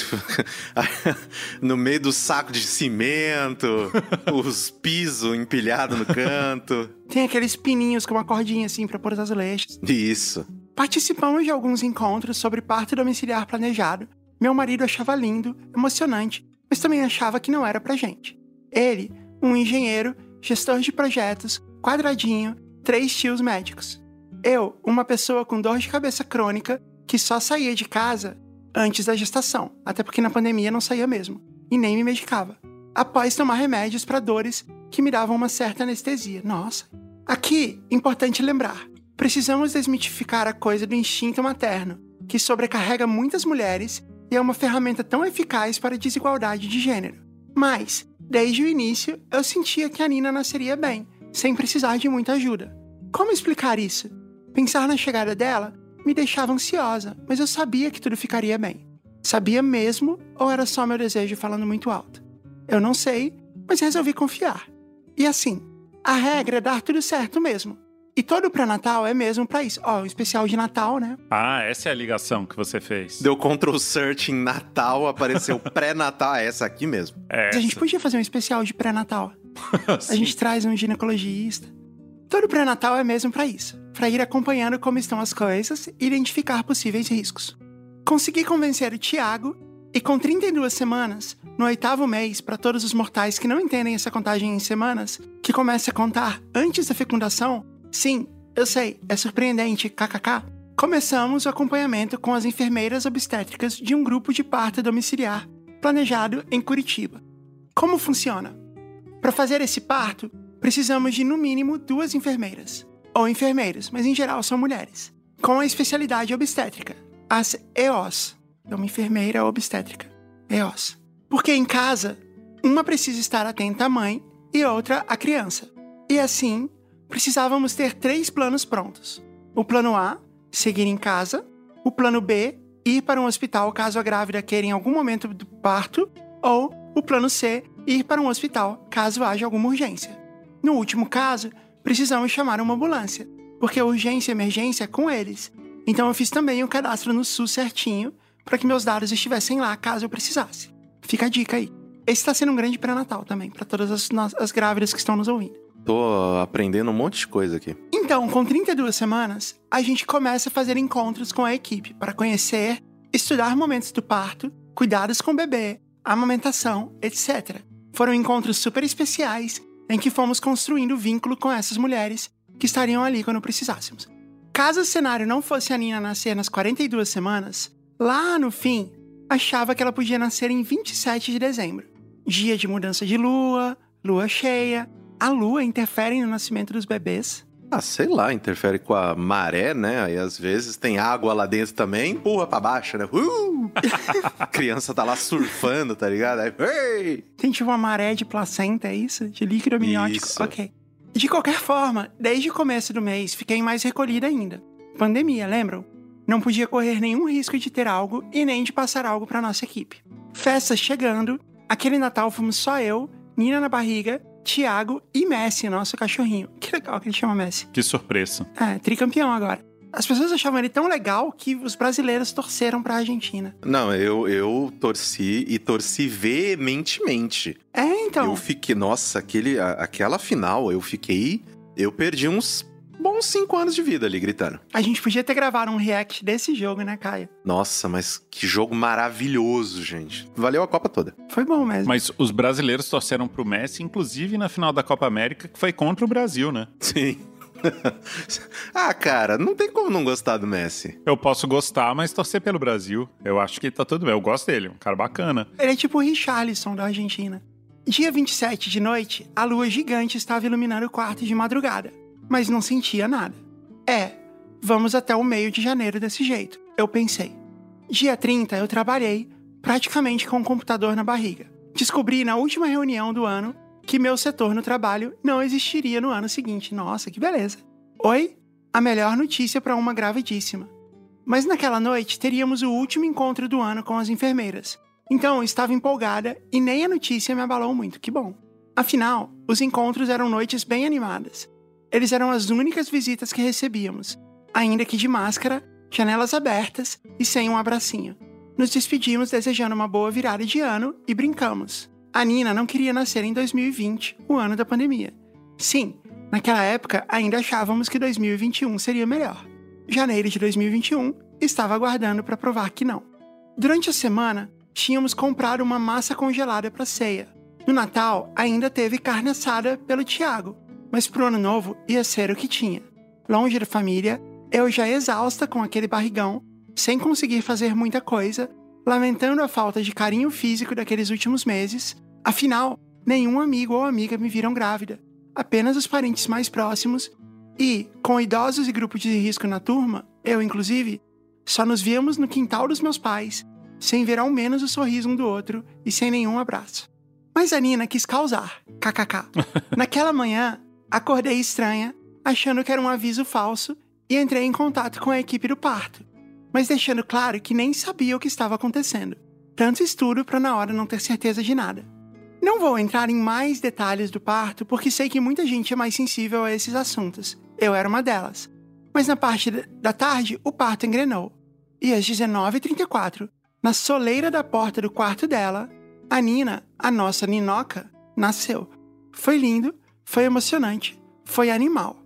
no meio do saco de cimento, os pisos empilhados no canto. Tem aqueles pininhos com uma cordinha assim para pôr as azulejos. Isso. Participamos de alguns encontros sobre parto domiciliar planejado. Meu marido achava lindo, emocionante, mas também achava que não era pra gente. Ele, um engenheiro, gestor de projetos, quadradinho, três tios médicos. Eu, uma pessoa com dor de cabeça crônica que só saía de casa antes da gestação, até porque na pandemia não saía mesmo, e nem me medicava. Após tomar remédios para dores que me davam uma certa anestesia. Nossa. Aqui, importante lembrar: precisamos desmitificar a coisa do instinto materno, que sobrecarrega muitas mulheres e é uma ferramenta tão eficaz para a desigualdade de gênero. Mas, desde o início, eu sentia que a Nina nasceria bem, sem precisar de muita ajuda. Como explicar isso? Pensar na chegada dela me deixava ansiosa, mas eu sabia que tudo ficaria bem. Sabia mesmo ou era só meu desejo falando muito alto? Eu não sei, mas resolvi confiar. E assim, a regra é dar tudo certo mesmo. E todo pré-natal é mesmo pra isso. Ó, um especial de Natal, né? Ah, essa é a ligação que você fez. Deu Ctrl Search em Natal, apareceu pré-Natal. É essa aqui mesmo. É. Mas a gente podia fazer um especial de pré-natal. A gente traz um ginecologista. Todo pré-natal é mesmo pra isso, pra ir acompanhando como estão as coisas e identificar possíveis riscos. Consegui convencer o Tiago e com 32 semanas, no oitavo mês, para todos os mortais que não entendem essa contagem em semanas, que começa a contar antes da fecundação, sim, eu sei, é surpreendente, kkk. Começamos o acompanhamento com as enfermeiras obstétricas de um grupo de parto domiciliar planejado em Curitiba. Como funciona? Para fazer esse parto, precisamos de no mínimo duas enfermeiras, ou enfermeiros, mas em geral são mulheres, com a especialidade obstétrica, as EOS, é uma enfermeira obstétrica, EOS. Porque em casa, uma precisa estar atenta à mãe e outra à criança. E assim, precisávamos ter três planos prontos. O plano A, seguir em casa, o plano B, ir para um hospital caso a grávida queira em algum momento do parto, ou o plano C, ir para um hospital caso haja alguma urgência. No último caso, precisamos chamar uma ambulância, porque urgência e emergência é com eles. Então eu fiz também o cadastro no SUS certinho para que meus dados estivessem lá caso eu precisasse. Fica a dica aí. Esse está sendo um grande pré-natal também, para todas as, as grávidas que estão nos ouvindo. Tô aprendendo um monte de coisa aqui. Então, com 32 semanas, a gente começa a fazer encontros com a equipe para conhecer, estudar momentos do parto, cuidados com o bebê, amamentação, etc. Foram encontros super especiais em que fomos construindo vínculo com essas mulheres que estariam ali quando precisássemos. Caso o cenário não fosse a Nina nascer nas 42 semanas, lá no fim, achava que ela podia nascer em 27 de dezembro. Dia de mudança de lua, lua cheia. A lua interfere no nascimento dos bebês. Ah, sei lá, interfere com a maré, né? Aí às vezes tem água lá dentro também, empurra pra baixo, né? Uh! criança tá lá surfando, tá ligado? Aí, hey! Tem tipo uma maré de placenta, é isso? De líquido amniótico? Isso. Ok. De qualquer forma, desde o começo do mês, fiquei mais recolhida ainda. Pandemia, lembram? Não podia correr nenhum risco de ter algo e nem de passar algo para nossa equipe. Festas chegando, aquele Natal fomos só eu, Nina na barriga, Thiago e Messi, nosso cachorrinho. Que legal que ele chama Messi. Que surpresa. É, tricampeão agora. As pessoas achavam ele tão legal que os brasileiros torceram pra Argentina. Não, eu, eu torci e torci veementemente. É, então. Eu fiquei, nossa, aquele, aquela final, eu fiquei. Eu perdi uns bons cinco anos de vida ali gritando. A gente podia ter gravado um react desse jogo, né, Caio? Nossa, mas que jogo maravilhoso, gente. Valeu a Copa toda. Foi bom mesmo. Mas os brasileiros torceram pro Messi, inclusive na final da Copa América, que foi contra o Brasil, né? Sim. ah, cara, não tem como não gostar do Messi. Eu posso gostar, mas torcer pelo Brasil. Eu acho que tá tudo bem. Eu gosto dele, um cara bacana. Ele é tipo o Richarlison da Argentina. Dia 27 de noite, a lua gigante estava iluminando o quarto de madrugada, mas não sentia nada. É, vamos até o meio de janeiro desse jeito, eu pensei. Dia 30 eu trabalhei, praticamente com o computador na barriga. Descobri na última reunião do ano que meu setor no trabalho não existiria no ano seguinte. Nossa, que beleza. Oi? A melhor notícia para uma gravidíssima. Mas naquela noite teríamos o último encontro do ano com as enfermeiras. Então estava empolgada e nem a notícia me abalou muito, que bom. Afinal, os encontros eram noites bem animadas. Eles eram as únicas visitas que recebíamos, ainda que de máscara, janelas abertas e sem um abracinho. Nos despedimos desejando uma boa virada de ano e brincamos. A Nina não queria nascer em 2020, o ano da pandemia. Sim, naquela época ainda achávamos que 2021 seria melhor. Janeiro de 2021 estava aguardando para provar que não. Durante a semana, tínhamos comprado uma massa congelada para ceia. No Natal, ainda teve carne assada pelo Tiago, mas pro ano novo ia ser o que tinha. Longe da família, eu já exausta com aquele barrigão, sem conseguir fazer muita coisa, lamentando a falta de carinho físico daqueles últimos meses. Afinal, nenhum amigo ou amiga me viram grávida, apenas os parentes mais próximos. E, com idosos e grupos de risco na turma, eu inclusive, só nos víamos no quintal dos meus pais, sem ver ao menos o sorriso um do outro e sem nenhum abraço. Mas a Nina quis causar, kkk. Naquela manhã, acordei estranha, achando que era um aviso falso e entrei em contato com a equipe do parto, mas deixando claro que nem sabia o que estava acontecendo. Tanto estudo para na hora não ter certeza de nada. Não vou entrar em mais detalhes do parto porque sei que muita gente é mais sensível a esses assuntos. Eu era uma delas. Mas na parte da tarde, o parto engrenou. E às 19h34, na soleira da porta do quarto dela, a Nina, a nossa Ninoca, nasceu. Foi lindo, foi emocionante, foi animal.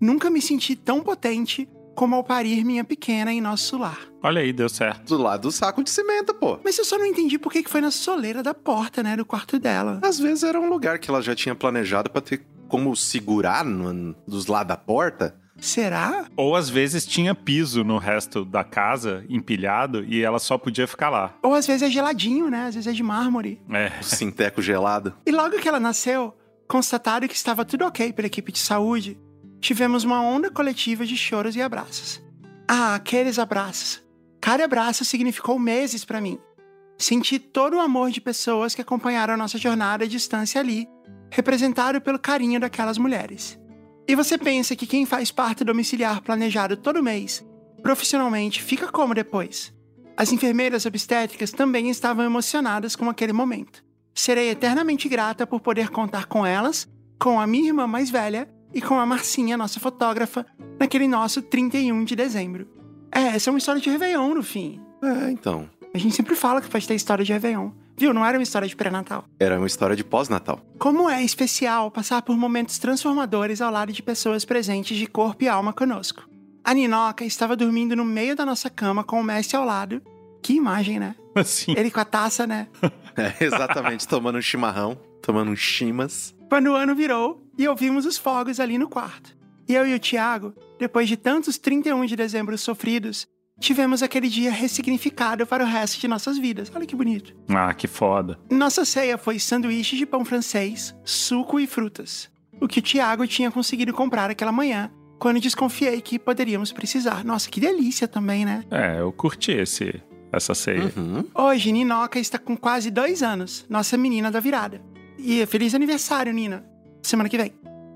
Nunca me senti tão potente como ao parir minha pequena em nosso lar. Olha aí, deu certo. Do lado do saco de cimento, pô. Mas eu só não entendi por que que foi na soleira da porta, né, do quarto dela. Às vezes era um lugar que ela já tinha planejado pra ter como segurar no- dos lados da porta. Será? Ou às vezes tinha piso no resto da casa, empilhado, e ela só podia ficar lá. Ou às vezes é geladinho, né? Às vezes é de mármore. É. O sinteco gelado. E logo que ela nasceu, constatado que estava tudo ok pela equipe de saúde, tivemos uma onda coletiva de choros e abraços. Ah, aqueles abraços. Cada abraço significou meses pra mim. Senti todo o amor de pessoas que acompanharam a nossa jornada à distância ali, representado pelo carinho daquelas mulheres. E você pensa que quem faz parto domiciliar planejado todo mês, profissionalmente, fica como depois? As enfermeiras obstétricas também estavam emocionadas com aquele momento. Serei eternamente grata por poder contar com elas, com a minha irmã mais velha e com a Marcinha, nossa fotógrafa, naquele nosso 31 de dezembro. É, essa é uma história de Réveillon, no fim. É, então. A gente sempre fala que pode ter história de Réveillon. Viu? Não era uma história de pré-natal. Era uma história de pós-natal. Como é especial passar por momentos transformadores ao lado de pessoas presentes de corpo e alma conosco. A Ninoca estava dormindo no meio da nossa cama com o Messi ao lado. Que imagem, né? Assim. Ele com a taça, né? É, exatamente, tomando um chimarrão, tomando um chimas. Quando o ano virou e ouvimos os fogos ali no quarto. E eu e o Tiago, depois de tantos 31 de dezembro sofridos, tivemos aquele dia ressignificado para o resto de nossas vidas. Olha que bonito. Ah, que foda. Nossa ceia foi sanduíche de pão francês, suco e frutas. O que o Tiago tinha conseguido comprar aquela manhã, quando desconfiei que poderíamos precisar. Nossa, que delícia também, né? É, eu curti esse, essa ceia. Uhum. Hoje, Ninoca está com quase dois anos, nossa menina da virada. E feliz aniversário, Nina. Semana que vem.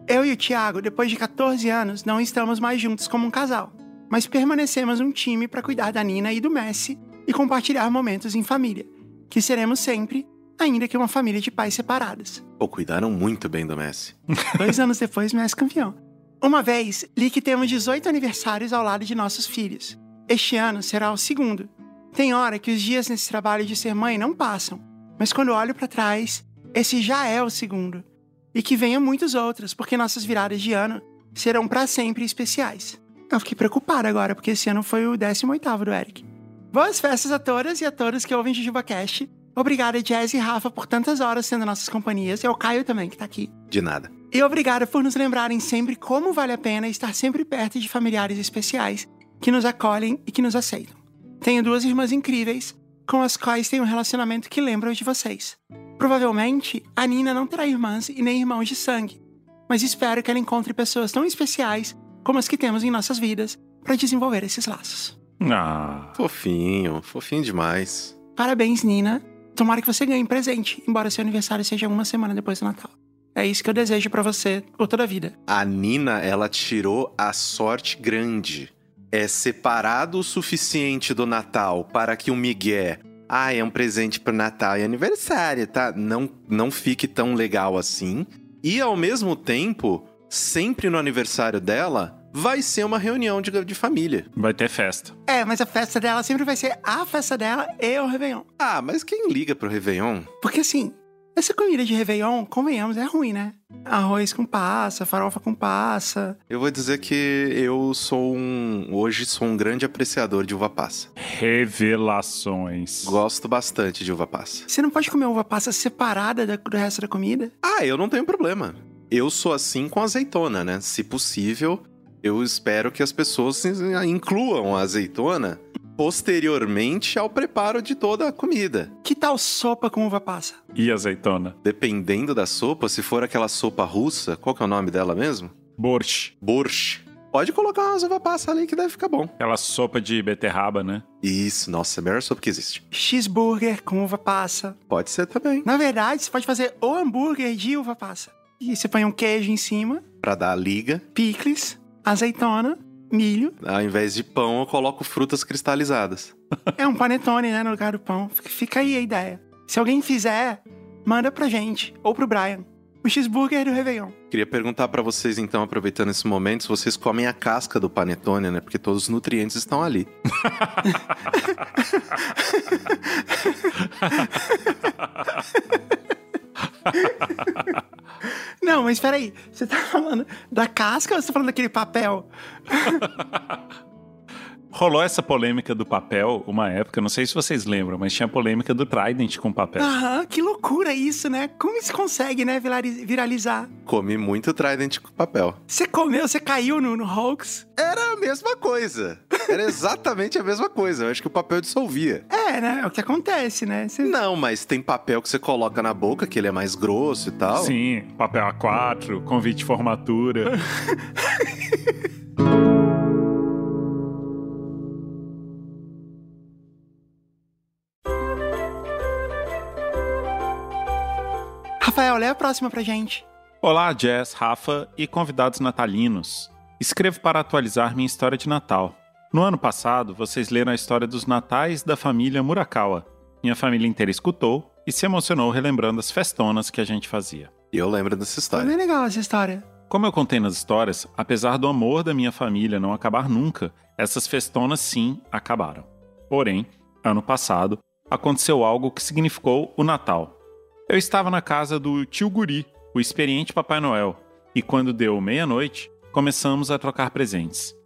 Eu e o Tiago, depois de 14 anos, não estamos mais juntos como um casal, mas permanecemos um time para cuidar da Nina e do Messi e compartilhar momentos em família, que seremos sempre, ainda que uma família de pais separadas. Pô, cuidaram muito bem do Messi. Dois anos depois, Messi campeão. Uma vez, li que temos 18 aniversários ao lado de nossos filhos. Este ano será o segundo. Tem hora que os dias nesse trabalho de ser mãe não passam, mas quando olho para trás, esse já é o segundo. E que venham muitos outros, porque nossas viradas de ano serão para sempre especiais. Eu fiquei preocupada agora, porque esse ano foi o 18º do Eric. Boas festas a todas e a todos que ouvem JujubaCast. Obrigada, Jazz e Rafa, por tantas horas sendo nossas companhias. E ao Caio também, que tá aqui. De nada. E obrigada por nos lembrarem sempre como vale a pena estar sempre perto de familiares especiais que nos acolhem e que nos aceitam. Tenho duas irmãs incríveis, com as quais tenho um relacionamento que lembram de vocês. Provavelmente, a Nina não terá irmãs e nem irmãos de sangue, mas espero que ela encontre pessoas tão especiais como as que temos em nossas vidas para desenvolver esses laços. Ah, Fofinho, fofinho demais. Parabéns, Nina. Tomara que você ganhe presente, embora seu aniversário seja uma semana depois do Natal. É isso que eu desejo para você por toda a vida. A Nina, ela tirou a sorte grande. É separado o suficiente do Natal para que o Miguel, ah, é um presente pro Natal e aniversário, tá? Não, não fique tão legal assim. E ao mesmo tempo, sempre no aniversário dela, vai ser uma reunião de, de família. vai ter festa. É, mas a festa dela sempre vai ser a festa dela e o Réveillon. Ah, mas quem liga pro Réveillon? Porque assim, essa comida de Réveillon, convenhamos, é ruim, né? Arroz com passa, farofa com passa. Eu vou dizer que eu sou um. Hoje sou um grande apreciador de uva passa. Revelações. Gosto bastante de uva passa. Você não pode comer uva passa separada da- do resto da comida? Ah, eu não tenho problema. Eu sou assim com azeitona, né? Se possível, eu espero que as pessoas incluam a azeitona posteriormente ao preparo de toda a comida. Que tal sopa com uva passa? E azeitona. Dependendo da sopa, se for aquela sopa russa, qual que é o nome dela mesmo? Borsch. Borscht. Pode colocar umas uva passa ali que deve ficar bom. Aquela sopa de beterraba, né? Isso, nossa, é a melhor sopa que existe. Cheeseburger com uva passa. Pode ser também. Na verdade, você pode fazer o hambúrguer de uva passa. E você põe um queijo em cima, Pra dar a liga, picles, azeitona, milho. ao invés de pão, eu coloco frutas cristalizadas. É um panetone, né, no lugar do pão. Fica- aí a ideia. Se alguém fizer, manda pra gente, ou pro Brian. O cheeseburger do Réveillon. Queria perguntar pra vocês, então, aproveitando esse momento, se vocês comem a casca do panetone, né? Porque todos os nutrientes estão ali. Não, mas peraí. Você tá falando da casca ou você tá falando daquele papel? Rolou essa polêmica do papel uma época, não sei se vocês lembram, mas tinha a polêmica do Trident com papel. Aham, que loucura isso, né? Como isso consegue, né, virali- viralizar? Comi muito Trident com papel. Você comeu, você caiu no, no hoax? Era a mesma coisa. Era exatamente a mesma coisa. Eu acho que o papel dissolvia. É, né? É o que acontece, né? Você- Não, mas tem papel que você coloca na boca, que ele é mais grosso e tal. Sim, papel A4, convite de formatura. Rafael, lê a próxima pra gente. Olá, Jess, Rafa e convidados natalinos. Escrevo para atualizar minha história de Natal. No ano passado, vocês leram a história dos natais da família Murakawa. Minha família inteira escutou e se emocionou relembrando as festonas que a gente fazia. E eu lembro dessa Foi história. bem legal essa história. Como eu contei nas histórias, apesar do amor da minha família não acabar nunca, essas festonas sim acabaram. Porém, ano passado, aconteceu algo que significou o Natal. Eu estava na casa do tio Guri, o experiente Papai Noel, e quando deu meia-noite, começamos a trocar presentes.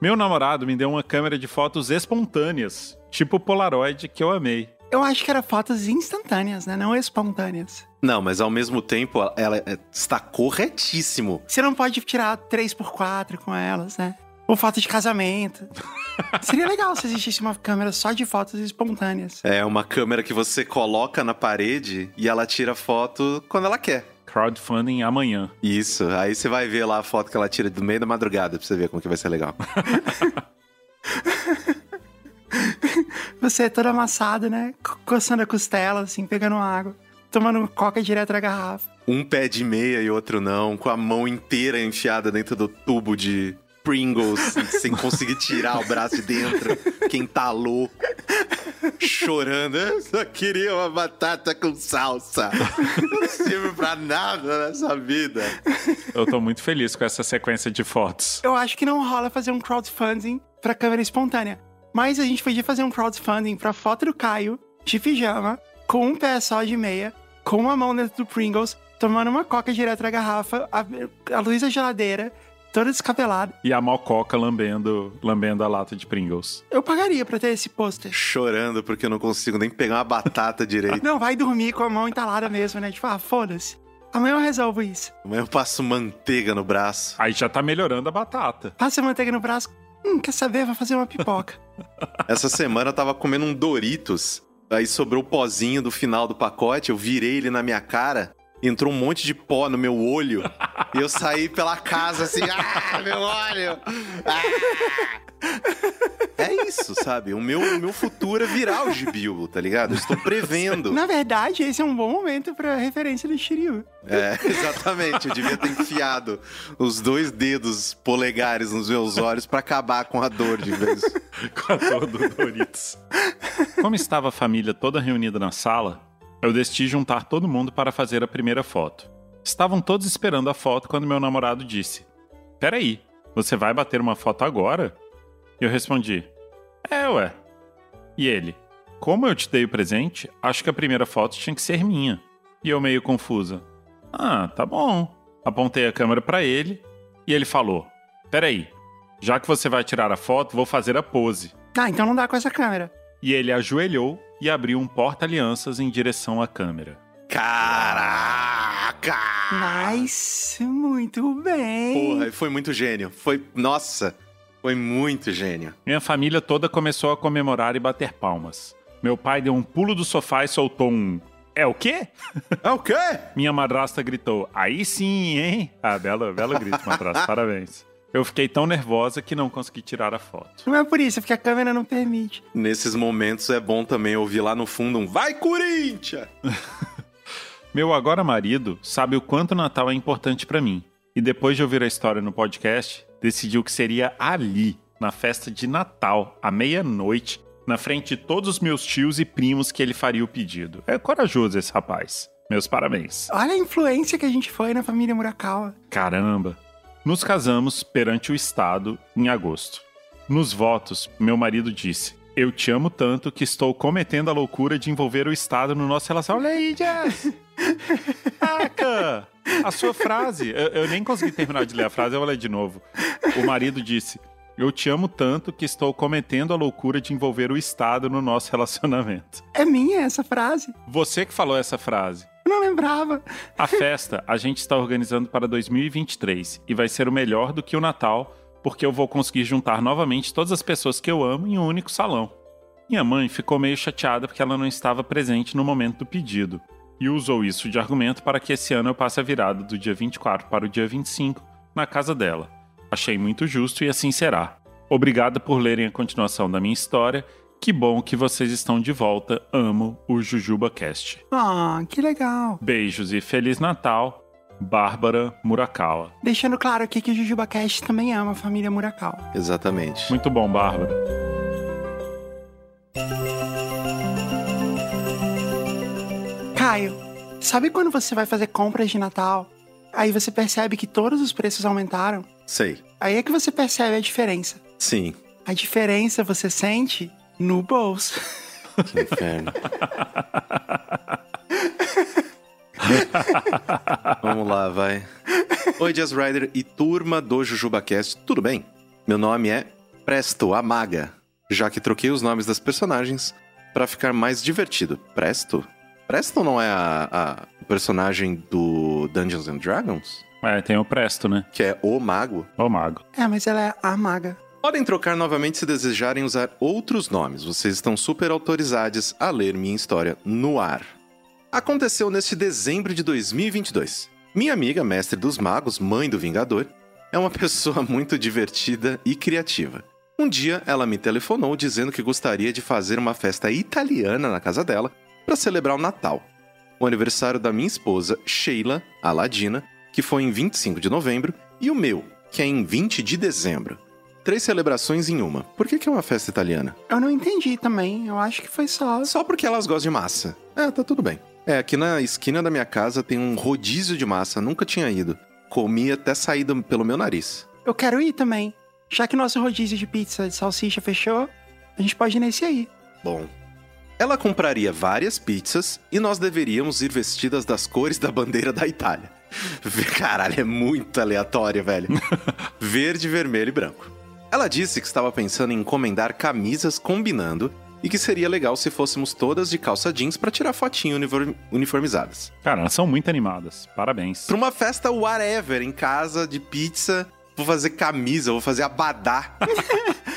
Meu namorado me deu uma câmera de fotos espontâneas, tipo Polaroid, que eu amei. Eu acho que era fotos instantâneas, né? Não espontâneas. Não, mas ao mesmo tempo, ela é- está corretíssimo. Você não pode tirar 3x4 com elas, né? Ou foto de casamento. Seria legal se existisse uma câmera só de fotos espontâneas. É uma câmera que você coloca na parede e ela tira foto quando ela quer. Crowdfunding amanhã. Isso, aí você vai ver lá a foto que ela tira do meio da madrugada pra você ver como que vai ser legal. Você é todo amassado, né? Co- Coçando a costela, assim, pegando água. Tomando coca direto da garrafa. Um pé de meia e outro não, com a mão inteira enfiada dentro do tubo de Pringles, sem conseguir tirar o braço de dentro, que entalou, chorando. Eu só queria uma batata com salsa. Não serve pra nada nessa vida. Eu tô muito feliz com essa sequência de fotos. Eu acho que não rola fazer um crowdfunding pra câmera espontânea. Mas a gente podia fazer um crowdfunding pra foto do Caio, de pijama, com um pé só de meia, com uma mão dentro do Pringles, tomando uma coca direto da garrafa, a, a luz da geladeira, todo descabelado. E a mococa lambendo, lambendo a lata de Pringles. Eu pagaria pra ter esse pôster. Chorando porque eu não consigo nem pegar uma batata direito. Não, vai dormir com a mão entalada mesmo, né? Tipo, ah, foda-se. Amanhã eu resolvo isso. Mas eu passo manteiga no braço. Aí já tá melhorando a batata. Passa manteiga no braço. Hum, quer saber? Vai fazer uma pipoca. Essa semana eu tava comendo um Doritos. Aí sobrou o pozinho do final do pacote, eu virei ele na minha cara. Entrou um monte de pó no meu olho. e eu saí pela casa assim, ah, meu olho! Ah! É isso, sabe? O meu, o meu futuro é virar o Gibilbo, tá ligado? Eu estou prevendo. Na verdade, esse é um bom momento pra referência do Shiryu. É, exatamente. Eu devia ter enfiado os dois dedos polegares nos meus olhos pra acabar com a dor de vez. com a dor do Doritos. Como estava a família toda reunida na sala, eu decidi juntar todo mundo para fazer a primeira foto. Estavam todos esperando a foto quando meu namorado disse: Peraí, você vai bater uma foto agora? Eu respondi: É, ué. E ele: Como eu te dei o presente, acho que a primeira foto tinha que ser minha. E eu meio confusa: Ah, tá bom. Apontei a câmera para ele e ele falou: Peraí, já que você vai tirar a foto, vou fazer a pose. Ah, então não dá com essa câmera. E ele ajoelhou e abriu um porta-alianças em direção à câmera. Caraca! Nice, muito bem. Porra, foi muito gênio. Foi. Nossa, foi muito gênio. Minha família toda começou a comemorar e bater palmas. Meu pai deu um pulo do sofá e soltou um. É o quê? É o quê? Minha madrasta gritou: Aí sim, hein? Ah, belo, belo grito, madrasta, parabéns. Eu fiquei tão nervosa que não consegui tirar a foto. Não é por isso, é porque a câmera não permite. Nesses momentos é bom também ouvir lá no fundo um Vai Corinthians! Meu agora marido sabe o quanto o Natal é importante pra mim. E depois de ouvir a história no podcast, decidiu que seria ali, na festa de Natal, à meia-noite, na frente de todos os meus tios e primos que ele faria o pedido. É corajoso esse rapaz. Meus parabéns. Olha a influência que a gente foi na família Murakawa. Caramba! Nos casamos perante o Estado em agosto. Nos votos, meu marido disse: Eu te amo tanto que estou cometendo a loucura de envolver o Estado no nosso relacionamento. Olha aí, Jess! Caraca! A sua frase. Eu, eu nem consegui terminar de ler a frase, eu vou ler de novo. O marido disse: Eu te amo tanto que estou cometendo a loucura de envolver o Estado no nosso relacionamento. É minha essa frase. Você que falou essa frase. Eu não lembrava. A festa a gente está organizando para 2023 e vai ser o melhor do que o Natal, porque eu vou conseguir juntar novamente todas as pessoas que eu amo em um único salão. Minha mãe ficou meio chateada porque ela não estava presente no momento do pedido e usou isso de argumento para que esse ano eu passe a virada do dia 24 para o dia 25 na casa dela. Achei muito justo e assim será. Obrigada por lerem a continuação da minha história. Que bom que vocês estão de volta. Amo o Jujuba Cast. Ah, que legal. Beijos e Feliz Natal, Bárbara Murakawa. Deixando claro aqui que o Jujuba Cast também ama a família Murakawa. Exatamente. Muito bom, Bárbara. Caio, sabe quando você vai fazer compras de Natal? Aí você percebe que todos os preços aumentaram? Sei. Aí é que você percebe a diferença. Sim. A diferença você sente no bolso. Que inferno. Vamos lá, vai. Oi, Jazz Rider e turma do JujubaCast, tudo bem? Meu nome é Presto, a Maga, já que troquei os nomes das personagens para ficar mais divertido. Presto? Presto não é a, a- personagem do Dungeons and Dragons? É, tem o Presto, né? Que é o mago? Ô mago. É, mas ela é a maga. Podem trocar novamente se desejarem usar outros nomes. Vocês estão super autorizados a ler minha história no ar. Aconteceu neste dezembro de 2022. Minha amiga, mestre dos magos, mãe do Vingador, é uma pessoa muito divertida e criativa. Um dia ela me telefonou dizendo que gostaria de fazer uma festa italiana na casa dela para celebrar o Natal. O aniversário da minha esposa, Sheila, a Ladina, que foi em 25 de novembro, e o meu, que é em 20 de dezembro. Três celebrações em uma. Por que, que é uma festa italiana? Eu não entendi também. Eu acho que foi só. Só porque elas gostam de massa. É, tá tudo bem. É, aqui na esquina da minha casa tem um rodízio de massa, nunca tinha ido. Comi até saído pelo meu nariz. Eu quero ir também. Já que nosso rodízio de pizza de salsicha fechou, a gente pode ir nesse aí. Bom. Ela compraria várias pizzas e nós deveríamos ir vestidas das cores da bandeira da Itália. Caralho, é muito aleatório, velho. Verde, vermelho e branco. Ela disse que estava pensando em encomendar camisas combinando e que seria legal se fôssemos todas de calça jeans pra tirar fotinho uniform- uniformizadas. Cara, elas são muito animadas. Parabéns. Pra uma festa whatever, em casa, de pizza, vou fazer camisa, vou fazer abadá.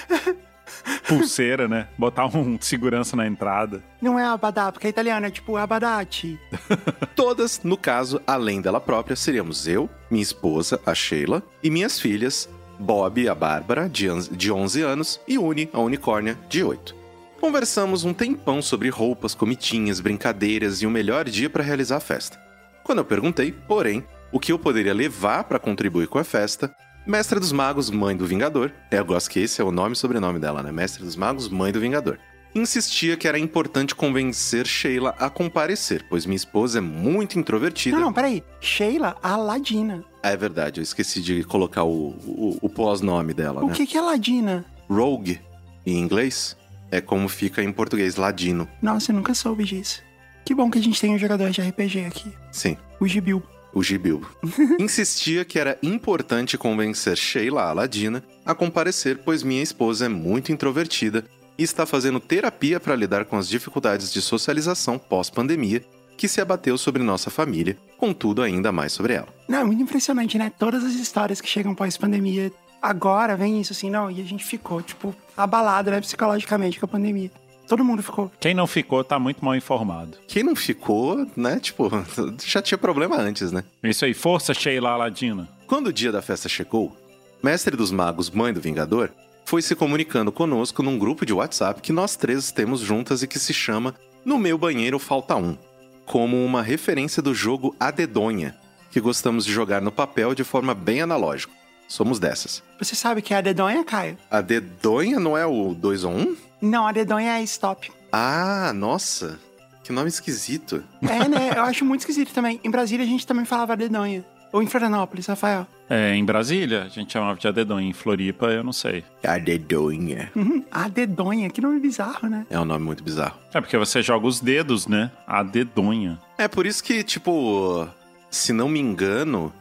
Pulseira, né? Botar um segurança na entrada. Não é abadá, porque é italiano, é tipo abadate. Todas, no caso, além dela própria, seríamos eu, minha esposa, a Sheila, e minhas filhas, Bob, a Bárbara, de on- de 11 anos, e Uni, a unicórnia, de 8. Conversamos um tempão sobre roupas, comitinhas, brincadeiras e o melhor dia para realizar a festa. Quando eu perguntei, porém, o que eu poderia levar para contribuir com a festa, Mestre dos Magos, Mãe do Vingador, é, eu gosto que esse é o nome e sobrenome dela, né? Mestre dos Magos, Mãe do Vingador. Insistia que era importante convencer Sheila a comparecer, pois minha esposa é muito introvertida. Não, não, peraí. Sheila Aladina. É verdade, eu esqueci de colocar o, o, o pós-nome dela, O né? que, que é Ladina? Rogue, em inglês, é como fica em português, ladino. Nossa, eu nunca soube disso. Que bom que a gente tem um jogador de RPG aqui. Sim, O Gibil. O Gibilbo. Insistia que era importante convencer Sheila, a ladina, a comparecer, pois minha esposa é muito introvertida e está fazendo terapia para lidar com as dificuldades de socialização pós-pandemia que se abateu sobre nossa família, contudo ainda mais sobre ela. Não, é muito impressionante, né? Todas as histórias que chegam pós-pandemia, agora vem isso assim, não, e a gente ficou, tipo, abalado, né, psicologicamente com a pandemia. Todo mundo ficou. Quem não ficou tá muito mal informado. Quem não ficou, né, tipo, já tinha problema antes, né? Isso aí, força, Sheila Aladina. Quando o dia da festa chegou, Mestre dos Magos, Mãe do Vingador, foi se comunicando conosco num grupo de WhatsApp que nós três temos juntas e que se chama No Meu Banheiro Falta Um, como uma referência do jogo A Dedonha, que gostamos de jogar no papel de forma bem analógica. Somos dessas. Você sabe que é a dedonha, Caio? A Dedonha não é o 2 ou 1? Não, a dedonha é stop. Ah, nossa! Que nome esquisito. É, né? Eu acho muito esquisito também. Em Brasília a gente também falava dedonha. Ou em Florianópolis, Rafael. É, em Brasília, a gente chamava de Adedonha. Em Floripa, eu não sei. A Dedonha. Uhum, a dedonha, que nome bizarro, né? É um nome muito bizarro. É porque você joga os dedos, né? Adedonha. É por isso que, tipo, se não me engano,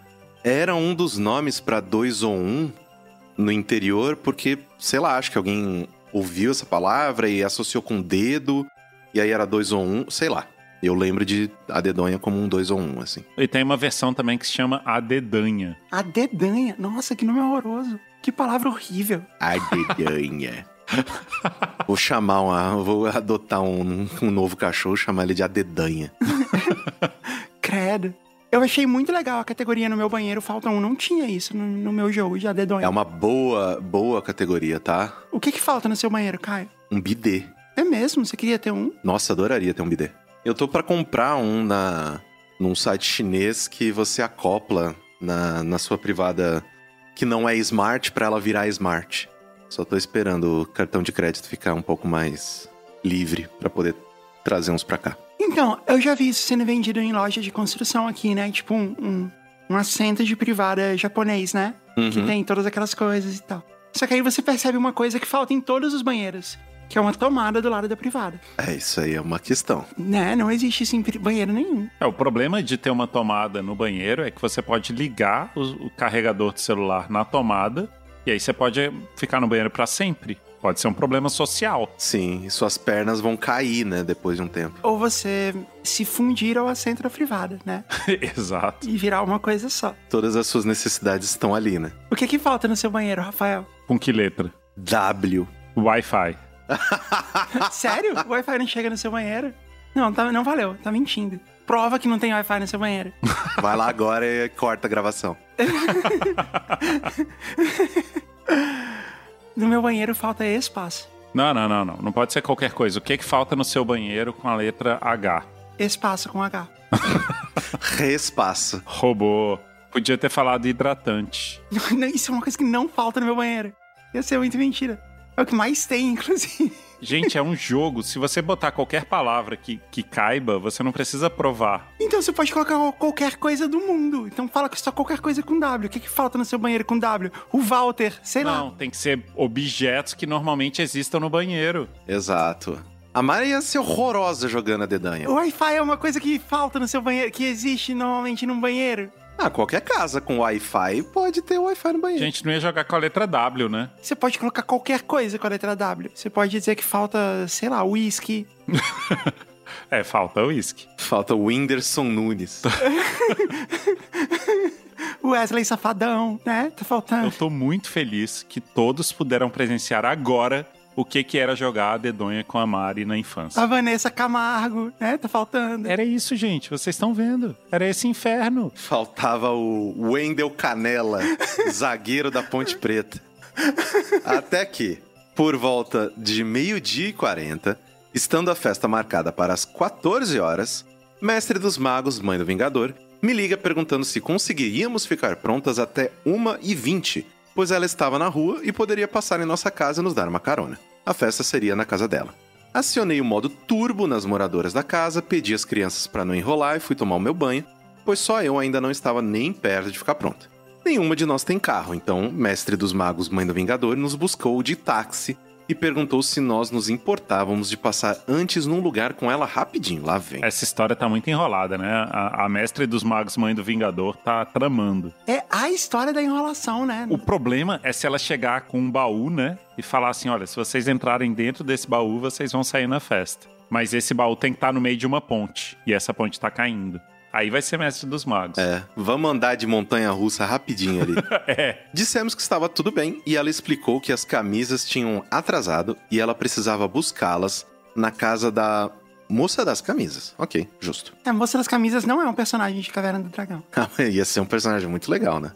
era um dos nomes pra dois ou um no interior, porque, sei lá, acho que alguém ouviu essa palavra e associou com dedo, e aí era dois ou um, sei lá. Eu lembro de a dedonha como um dois ou um, assim. E tem uma versão também que se chama Adedanha. A dedanha. Nossa, que nome horroroso. Que palavra horrível. A dedonha. vou chamar uma. Vou adotar um, um novo cachorro, chamar ele de adedanha. Credo. Eu achei muito legal a categoria no meu banheiro. Falta um. Não tinha isso no, no meu jogo a dedonha. É uma boa, boa categoria, tá? O que que falta no seu banheiro, Caio? Um bidê. É mesmo? Você queria ter um? Nossa, adoraria ter um bidê. Eu tô pra comprar um na num site chinês que você acopla na, na sua privada que não é smart pra ela virar smart. Só tô esperando o cartão de crédito ficar um pouco mais livre pra poder trazer uns pra cá. Então, eu já vi isso sendo vendido em loja de construção aqui, né? Tipo um, um, um assento de privada japonês, né? Que Uhum. tem todas aquelas coisas e tal. Só que aí você percebe uma coisa que falta em todos os banheiros. Que é uma tomada do lado da privada. É, isso aí é uma questão. Né? Não existe isso em banheiro nenhum. É, o problema de ter uma tomada no banheiro é que você pode ligar o, o carregador do celular na tomada e aí você pode ficar no banheiro pra sempre. Pode ser um problema social. Sim, e suas pernas vão cair, né, depois de um tempo. Ou você se fundir ao assento da privada, né? Exato. E virar uma coisa só. Todas as suas necessidades estão ali, né? O que que falta no seu banheiro, Rafael? Com que letra? W. Wi-Fi. Sério? O Wi-Fi não chega no seu banheiro? Não, tá- não valeu. Tá mentindo. Prova que não tem Wi-Fi no seu banheiro. Vai lá agora e corta a gravação. No meu banheiro falta espaço. Não, não, não, não. Não pode ser qualquer coisa. O que que falta no seu banheiro com a letra H? Espaço com H. Respaça. Robô. Podia ter falado hidratante. Não, Isso é uma coisa que não falta no meu banheiro. Ia ser muito mentira. É o que mais tem, inclusive. Gente, é um jogo. Se você botar qualquer palavra que, que caiba, você não precisa provar. Então você pode colocar qualquer coisa do mundo. Então fala que só qualquer coisa com W. O que, que falta no seu banheiro com W? O Walter, sei Não, lá. tem que ser objetos que normalmente existam no banheiro. Exato. A Mari ia ser horrorosa jogando a dedanha. O Wi-Fi é uma coisa que falta no seu banheiro, que existe normalmente num banheiro. Ah, qualquer casa com Wi-Fi pode ter Wi-Fi no A banheiro. gente não ia jogar com a letra W, né? Você pode colocar qualquer coisa com a letra W. Você pode dizer que falta, sei lá, whisky. É, falta uísque. Falta o Whindersson Nunes. Wesley Safadão, né? Tá Eu faltando. tô muito feliz que todos puderam presenciar agora o que que era jogar a dedonha com a Mari na infância. A Vanessa Camargo, né? Tá faltando. Era isso, gente. Vocês estão vendo. Era esse inferno. Faltava o Wendel Canela, zagueiro da Ponte Preta. Até que, por volta de meio-dia e 40, estando a festa marcada para as 14 horas, Mestre dos Magos, Mãe do Vingador, me liga perguntando se conseguiríamos ficar prontas até 1h20, pois ela estava na rua e poderia passar em nossa casa e nos dar uma carona. A festa seria na casa dela. Acionei o modo turbo nas moradoras da casa, pedi às crianças para não enrolar e fui tomar o meu banho, pois só eu ainda não estava nem perto de ficar pronta. Nenhuma de nós tem carro, então Mestre dos Magos, Mãe do Vingador, nos buscou de táxi e perguntou se nós nos importávamos de passar antes num lugar com ela rapidinho. Lá vem. Essa história tá muito enrolada, né? A, a mestre dos magos, mãe do Vingador, tá tramando. É a história da enrolação, né? O problema é se ela chegar com um baú, né? E falar assim: olha, se vocês entrarem dentro desse baú, vocês vão sair na festa. Mas esse baú tem que estar no meio de uma ponte. E essa ponte tá caindo. Aí vai ser mestre dos magos. É, vamos andar de montanha russa rapidinho ali. É. Dissemos que estava tudo bem e ela explicou que as camisas tinham atrasado e ela precisava buscá-las na casa da moça das camisas. Ok, justo. A Moça das Camisas não é um personagem de Caverna do Dragão. Ia ser um personagem muito legal, né?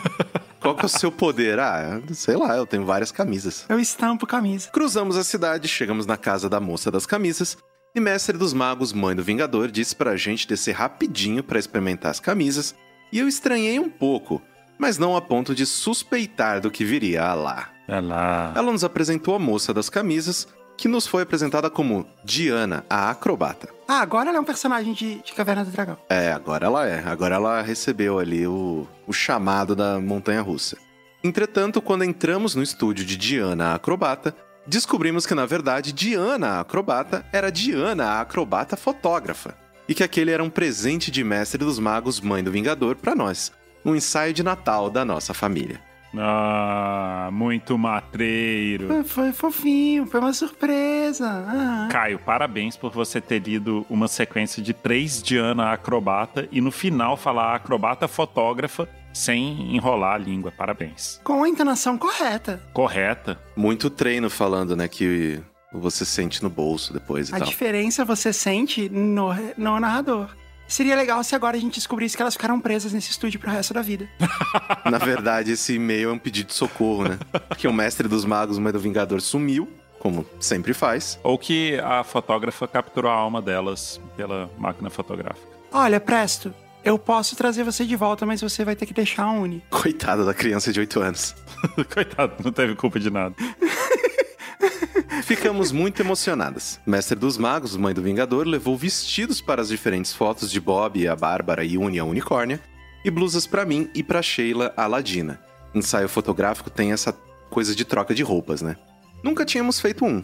Qual que é o seu poder? Ah, sei lá, eu tenho várias camisas. Eu estampo camisa. Cruzamos a cidade, chegamos na casa da moça das camisas e Mestre dos Magos, Mãe do Vingador, disse pra gente descer rapidinho pra experimentar as camisas e eu estranhei um pouco, mas não a ponto de suspeitar do que viria lá. É lá. Ela nos apresentou a moça das camisas, que nos foi apresentada como Diana, a acrobata. Ah, agora ela é um personagem de, de Caverna do Dragão. É, agora ela é. Agora ela recebeu ali o, o chamado da montanha russa. Entretanto, quando entramos no estúdio de Diana, a acrobata, descobrimos que na verdade Diana, a acrobata, era Diana, a acrobata fotógrafa. E que aquele era um presente de Mestre dos Magos, Mãe do Vingador, pra nós. Um ensaio de Natal da nossa família. Ah, muito matreiro. Foi fofinho, foi uma surpresa. Ah. Caio, parabéns por você ter lido uma sequência de três Diana acrobata e no final falar acrobata fotógrafa sem enrolar a língua. Parabéns. Com a entonação correta. Correta. Muito treino falando, né, que você sente no bolso depois e A tal. diferença você sente no, no narrador. Seria legal se agora a gente descobrisse que elas ficaram presas nesse estúdio pro resto da vida. Na verdade, esse e-mail é um pedido de socorro, né? Que o mestre dos magos, mãe do Vingador, sumiu, como sempre faz. Ou que a fotógrafa capturou a alma delas pela máquina fotográfica. Olha, Presto, eu posso trazer você de volta, mas você vai ter que deixar a Uni. Coitada da criança de 8 anos. Coitado, não teve culpa de nada. Ficamos muito emocionadas. Mestre dos Magos, Mãe do Vingador, levou vestidos para as diferentes fotos de Bob, a Bárbara e Uni a Unicórnia, e blusas para mim e para Sheila, a Ladina. Ensaio fotográfico tem essa coisa de troca de roupas, né? Nunca tínhamos feito um.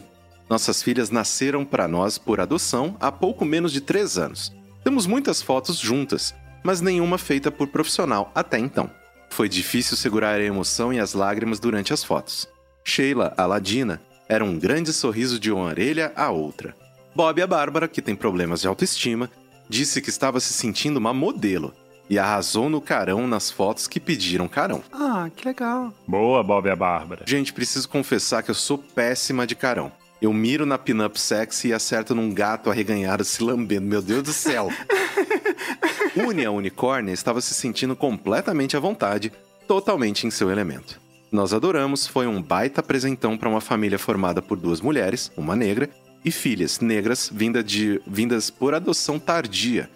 Nossas filhas nasceram para nós por adoção há pouco menos de três anos. Temos muitas fotos juntas, mas nenhuma feita por profissional até então. Foi difícil segurar a emoção e as lágrimas durante as fotos. Sheila, a Ladina, era um grande sorriso de uma orelha à outra. Bob, a Bárbara, que tem problemas de autoestima, disse que estava se sentindo uma modelo e arrasou no carão nas fotos que pediram carão. Ah, que legal. Boa, Bob e a Bárbara. Gente, preciso confessar que eu sou péssima de carão. Eu miro na pinup sexy e acerto num gato arreganhado se lambendo. Meu Deus do céu! Uni, a unicórnia, estava se sentindo completamente à vontade, totalmente em seu elemento. Nós adoramos, foi um baita apresentão para uma família formada por duas mulheres, uma negra, e filhas negras vinda de, vindas por adoção tardia.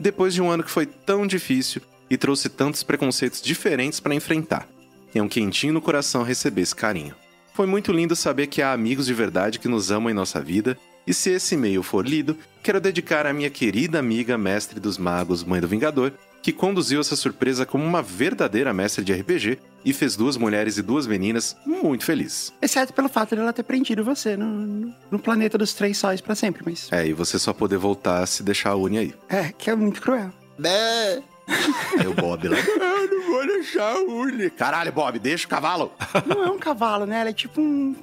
Depois de um ano que foi tão difícil e trouxe tantos preconceitos diferentes para enfrentar. É um quentinho no coração receber esse carinho. Foi muito lindo saber que há amigos de verdade que nos amam em nossa vida, e se esse e-mail for lido, quero dedicar à minha querida amiga mestre dos magos, mãe do Vingador, que conduziu essa surpresa como uma verdadeira mestre de RPG e fez duas mulheres e duas meninas muito felizes. Exceto pelo fato de ela ter prendido você no, no- no planeta dos três sóis pra sempre, mas. É, e você só poder voltar se deixar a Uni aí. É, que é muito cruel. Né? Aí o Bob lá. Eu não vou deixar a Uni. Caralho, Bob, deixa o cavalo. Não é um cavalo, né? Ela é tipo um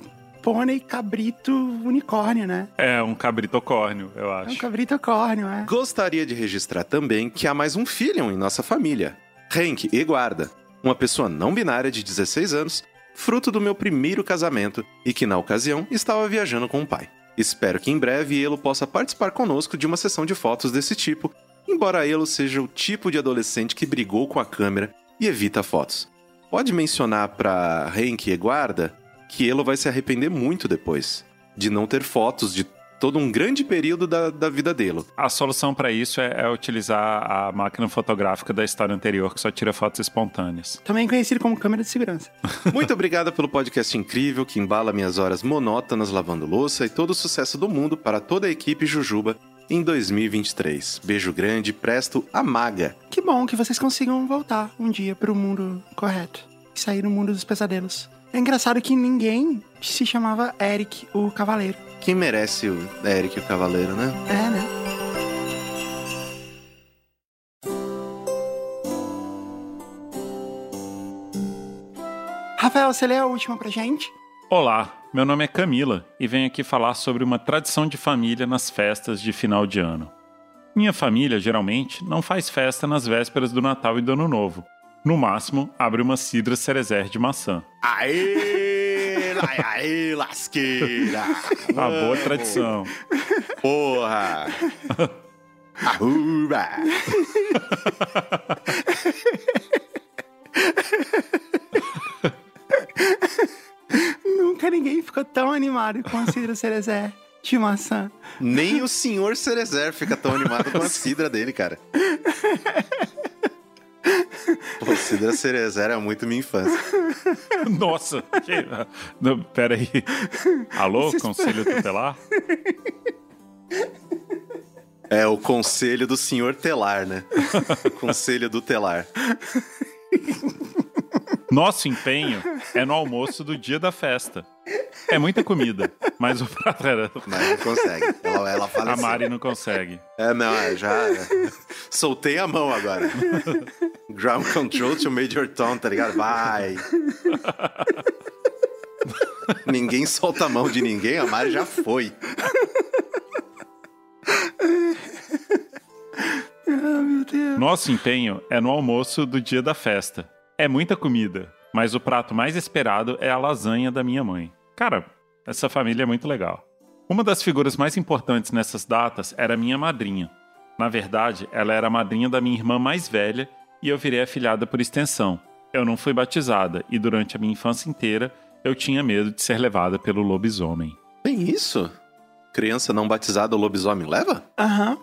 pônei cabrito unicórnio, né? É um cabritocórnio, eu É um acho. cabrito córneo, é. Gostaria de registrar também que há mais um filho em nossa família, Henk Eguarda, uma pessoa não binária de 16 anos, fruto do meu primeiro casamento e que na ocasião estava viajando com o pai. Espero que em breve Elo possa participar conosco de uma sessão de fotos desse tipo, embora Elo seja o tipo de adolescente que brigou com a câmera e evita fotos. Pode mencionar pra Henk Eguarda que Elo vai se arrepender muito depois de não ter fotos de todo um grande período da, da vida dele. A solução para isso é, é utilizar a máquina fotográfica da história anterior, que só tira fotos espontâneas. Também conhecido como câmera de segurança. Muito obrigada pelo podcast incrível que embala minhas horas monótonas lavando louça e todo o sucesso do mundo para toda a equipe Jujuba em 2023. Beijo grande, presto, amaga. Que bom que vocês consigam voltar um dia pro mundo correto e sair do mundo dos pesadelos. É engraçado que ninguém se chamava Eric, o Cavaleiro. Quem merece o Eric o Cavaleiro, né? É, né? Rafael, você lê a última pra gente? Olá, meu nome é Camila e venho aqui falar sobre uma tradição de família nas festas de final de ano. Minha família, geralmente, não faz festa nas vésperas do Natal e do Ano Novo. No máximo, abre uma cidra cerezer de maçã. Aê! Aê, lasqueira! Uma boa tradição. Porra! Arruba! Nunca ninguém ficou tão animado com a Cidra Cerezé de maçã. Nem o senhor Cerezer fica tão animado com a cidra dele, cara. Pô, cidra Cerezer é muito minha infância. Nossa! Que... Não, Pera aí. Alô, Vocês- Conselho Tutelar? É o conselho do senhor Telar, né? conselho do Telar. Nosso empenho é no almoço do dia da festa. É muita comida, mas o prato era... Mas não consegue. Ela, ela fala A assim. Mari não consegue. É, não, é, já. Soltei a mão agora. Ground control to Major Tom, tá ligado? Vai. ninguém solta a mão de ninguém, a Mari já foi. Ah, meu Deus. Nosso empenho é no almoço do dia da festa. É muita comida, mas o prato mais esperado é a lasanha da minha mãe. Cara, essa família é muito legal. Uma das figuras mais importantes nessas datas era minha madrinha. Na verdade, ela era a madrinha da minha irmã mais velha e eu virei afilhada por extensão. Eu não fui batizada e durante a minha infância inteira eu tinha medo de ser levada pelo lobisomem. Tem isso? Criança não batizada, o lobisomem leva? Aham.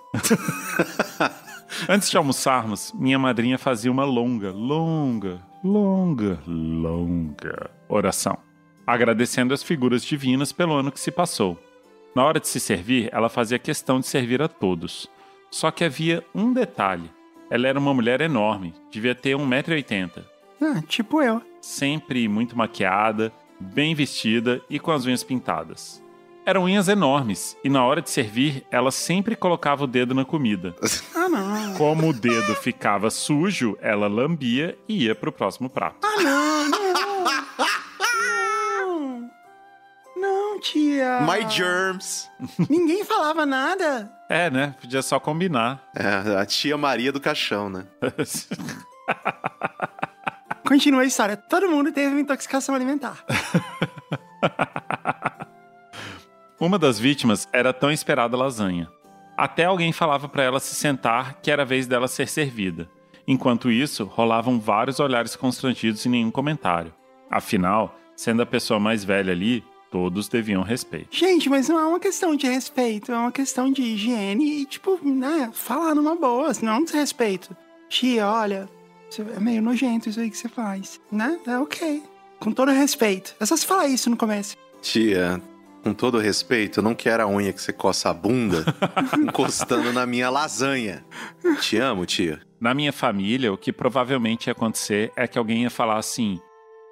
Antes de almoçarmos, minha madrinha fazia uma longa, longa, longa, longa oração. agradecendo as figuras divinas pelo ano que se passou. Na hora de se servir, ela fazia questão de servir a todos. Só que havia um detalhe. Ela era uma mulher enorme, devia ter 1,80m. Ah, tipo eu. Sempre muito maquiada, bem vestida e com as unhas pintadas. Eram unhas enormes, e na hora de servir, ela sempre colocava o dedo na comida. Ah, não. Como o dedo ficava sujo, ela lambia e ia pro próximo prato. Ah, não, não. Não. Não, tia. My germs. Ninguém falava nada. É, né? Podia só combinar. É, a tia Maria do caixão, né? Continua a história. Todo mundo teve uma intoxicação alimentar. Uma das vítimas era a tão esperada lasanha. Até alguém falava para ela se sentar que era a vez dela ser servida. Enquanto isso, rolavam vários olhares constrangidos e nenhum comentário. Afinal, sendo a pessoa mais velha ali, todos deviam respeito. Gente, mas não é uma questão de respeito, é uma questão de higiene e, tipo, né, falar numa boa, não é um desrespeito. Tia, olha, é meio nojento isso aí que você faz, né? É ok. Com todo respeito. É só se falar isso no começo. Tia, com todo respeito, eu não quero a unha que você coça a bunda encostando na minha lasanha. Te amo, tia. Na minha família, o que provavelmente ia acontecer é que alguém ia falar assim: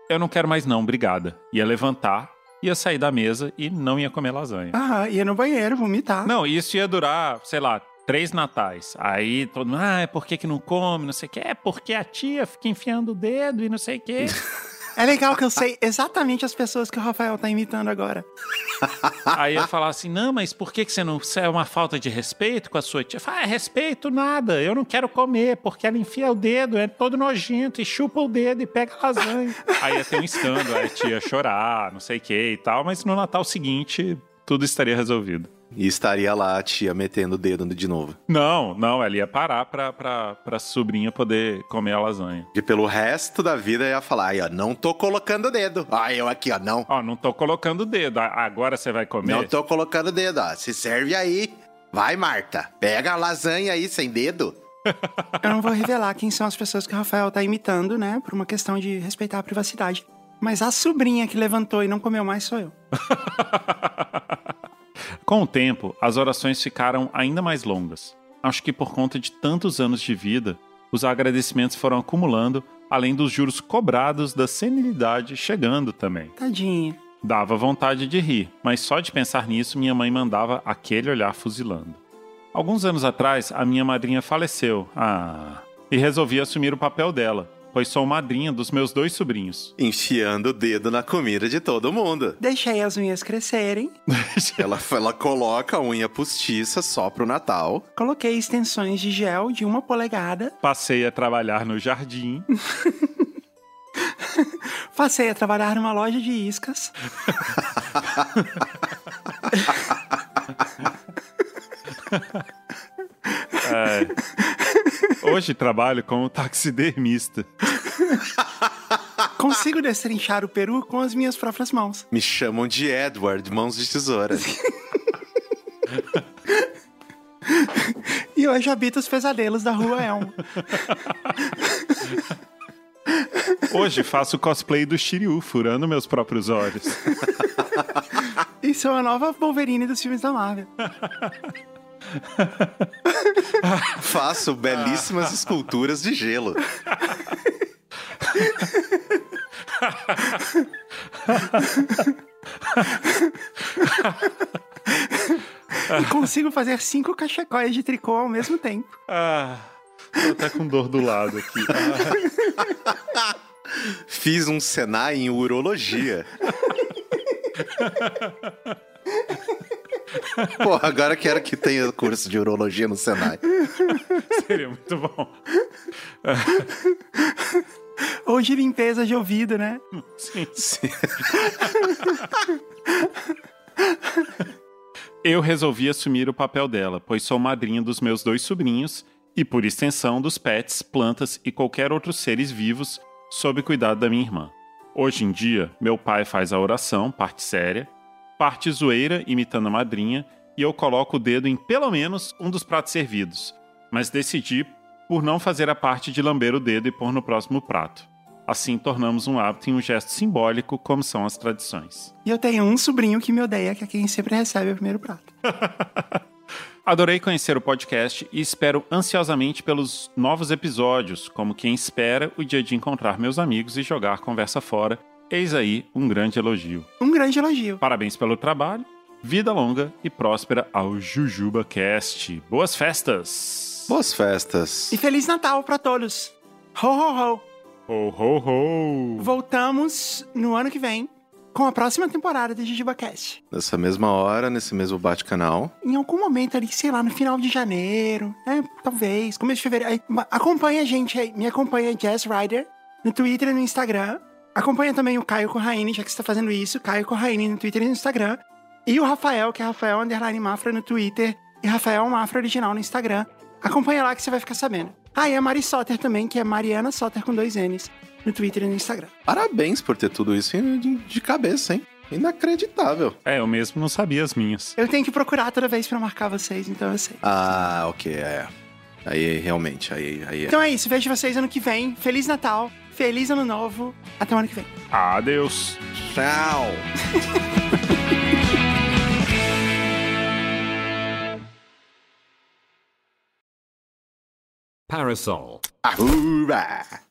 Eu não quero mais, não, obrigada. Ia levantar, ia sair da mesa e não ia comer lasanha. Ah, ia no banheiro vomitar. Não, isso ia durar, sei lá, três natais. Aí todo mundo, ah, é por que, que não come, não sei o quê. É porque a tia fica enfiando o dedo e não sei o quê. É legal que eu sei exatamente as pessoas que o Rafael tá imitando agora. Aí ia falar assim, não, mas por que, que você não... É uma falta de respeito com a sua tia? Fala, ah, respeito nada, eu não quero comer, porque ela enfia o dedo, é todo nojento, e chupa o dedo e pega lasanha. Aí ia ter um escândalo, aí a tia ia chorar, não sei o que e tal, mas no Natal seguinte, tudo estaria resolvido. E estaria lá a tia metendo o dedo de novo. Não, não, ela ia parar pra, pra, pra sobrinha poder comer a lasanha. E pelo resto da vida ia falar, aí, ó, não tô colocando o dedo. Aí eu aqui, ó, não. Ó, não tô colocando o dedo, agora você vai comer? Não tô colocando o dedo, ó. Se serve aí. Vai, Marta. Pega a lasanha aí sem dedo. Eu não vou revelar quem são as pessoas que o Rafael tá imitando, né? Por uma questão de respeitar a privacidade. Mas a sobrinha que levantou e não comeu mais sou eu. Com o tempo, as orações ficaram ainda mais longas. Acho que por conta de tantos anos de vida, os agradecimentos foram acumulando, além dos juros cobrados da senilidade chegando também. Tadinha. Dava vontade de rir, mas só de pensar nisso minha mãe mandava aquele olhar fuzilando. Alguns anos atrás, a minha madrinha faleceu. Ah. E resolvi assumir o papel dela, pois sou madrinha dos meus dois sobrinhos. Enfiando o dedo na comida de todo mundo. Deixei as unhas crescerem, Ela, ela coloca a unha postiça só pro Natal. coloquei extensões de gel de uma polegada, Passei a trabalhar no jardim. passei a trabalhar numa loja de iscas, É. Hoje trabalho como taxidermista. consigo destrinchar o peru com as minhas próprias mãos. Me chamam de Edward, mãos de tesoura. E hoje habito os pesadelos da rua Elmo. Hoje faço cosplay do Shiryu, furando meus próprios olhos. E sou a nova Wolverine dos filmes da Marvel. Faço belíssimas esculturas de gelo. E consigo fazer cinco cachecóis de tricô ao mesmo tempo. Ah, tô até com dor do lado aqui. Ah, Fiz um Senai em urologia. Pô, agora quero que tenha curso de urologia no Senai. seria muito bom. Ou de limpeza de ouvido, né? Sim. Sim. Eu resolvi assumir o papel dela, pois sou madrinha dos meus dois sobrinhos e, por extensão, dos pets, plantas e qualquer outros seres vivos sob cuidado da minha irmã. Hoje em dia, meu pai faz a oração, parte séria, parte zoeira, imitando a madrinha, e eu coloco o dedo em pelo menos um dos pratos servidos, mas decidi por não fazer a parte de lamber o dedo e pôr no próximo prato. Assim tornamos um hábito e um gesto simbólico, como são as tradições. E eu tenho um sobrinho que me odeia, que é quem sempre recebe o primeiro prato. Adorei conhecer o podcast e espero ansiosamente pelos novos episódios, como quem espera o dia de encontrar meus amigos e jogar conversa fora. Eis aí um grande elogio. Um grande elogio. Parabéns pelo trabalho, vida longa e próspera ao Jujuba Cast. Boas festas! Boas festas. E Feliz Natal pra todos. Ho, ho, ho. Ho, ho, ho! Voltamos no ano que vem com a próxima temporada do JujubaCast. Nessa mesma hora, nesse mesmo bate-canal. Em algum momento ali, sei lá, no final de janeiro, né? Talvez, começo de fevereiro. Aí, Acompanha a gente aí, me acompanha Jazz Rider no Twitter e no Instagram. Acompanha também o Caio Corraine, já que você tá fazendo isso. Caio Corraine no Twitter e no Instagram. E o Rafael, que é Rafael Underline Mafra no Twitter. E Rafael Mafra Original no Instagram. Acompanha lá que você vai ficar sabendo. Ah, e a Mari Soter também, que é Mariana Soter com dois N's no Twitter e no Instagram. Parabéns por ter tudo isso de, cabeça, hein? Inacreditável. É, eu mesmo não sabia as minhas. Eu tenho que procurar toda vez pra marcar vocês, então eu sei. Ah, ok, é. Aí realmente, aí, aí é. Então é isso, vejo vocês ano que vem. Feliz Natal, feliz Ano Novo. Até o ano que vem. Adeus! Tchau! Parasol. Ahura!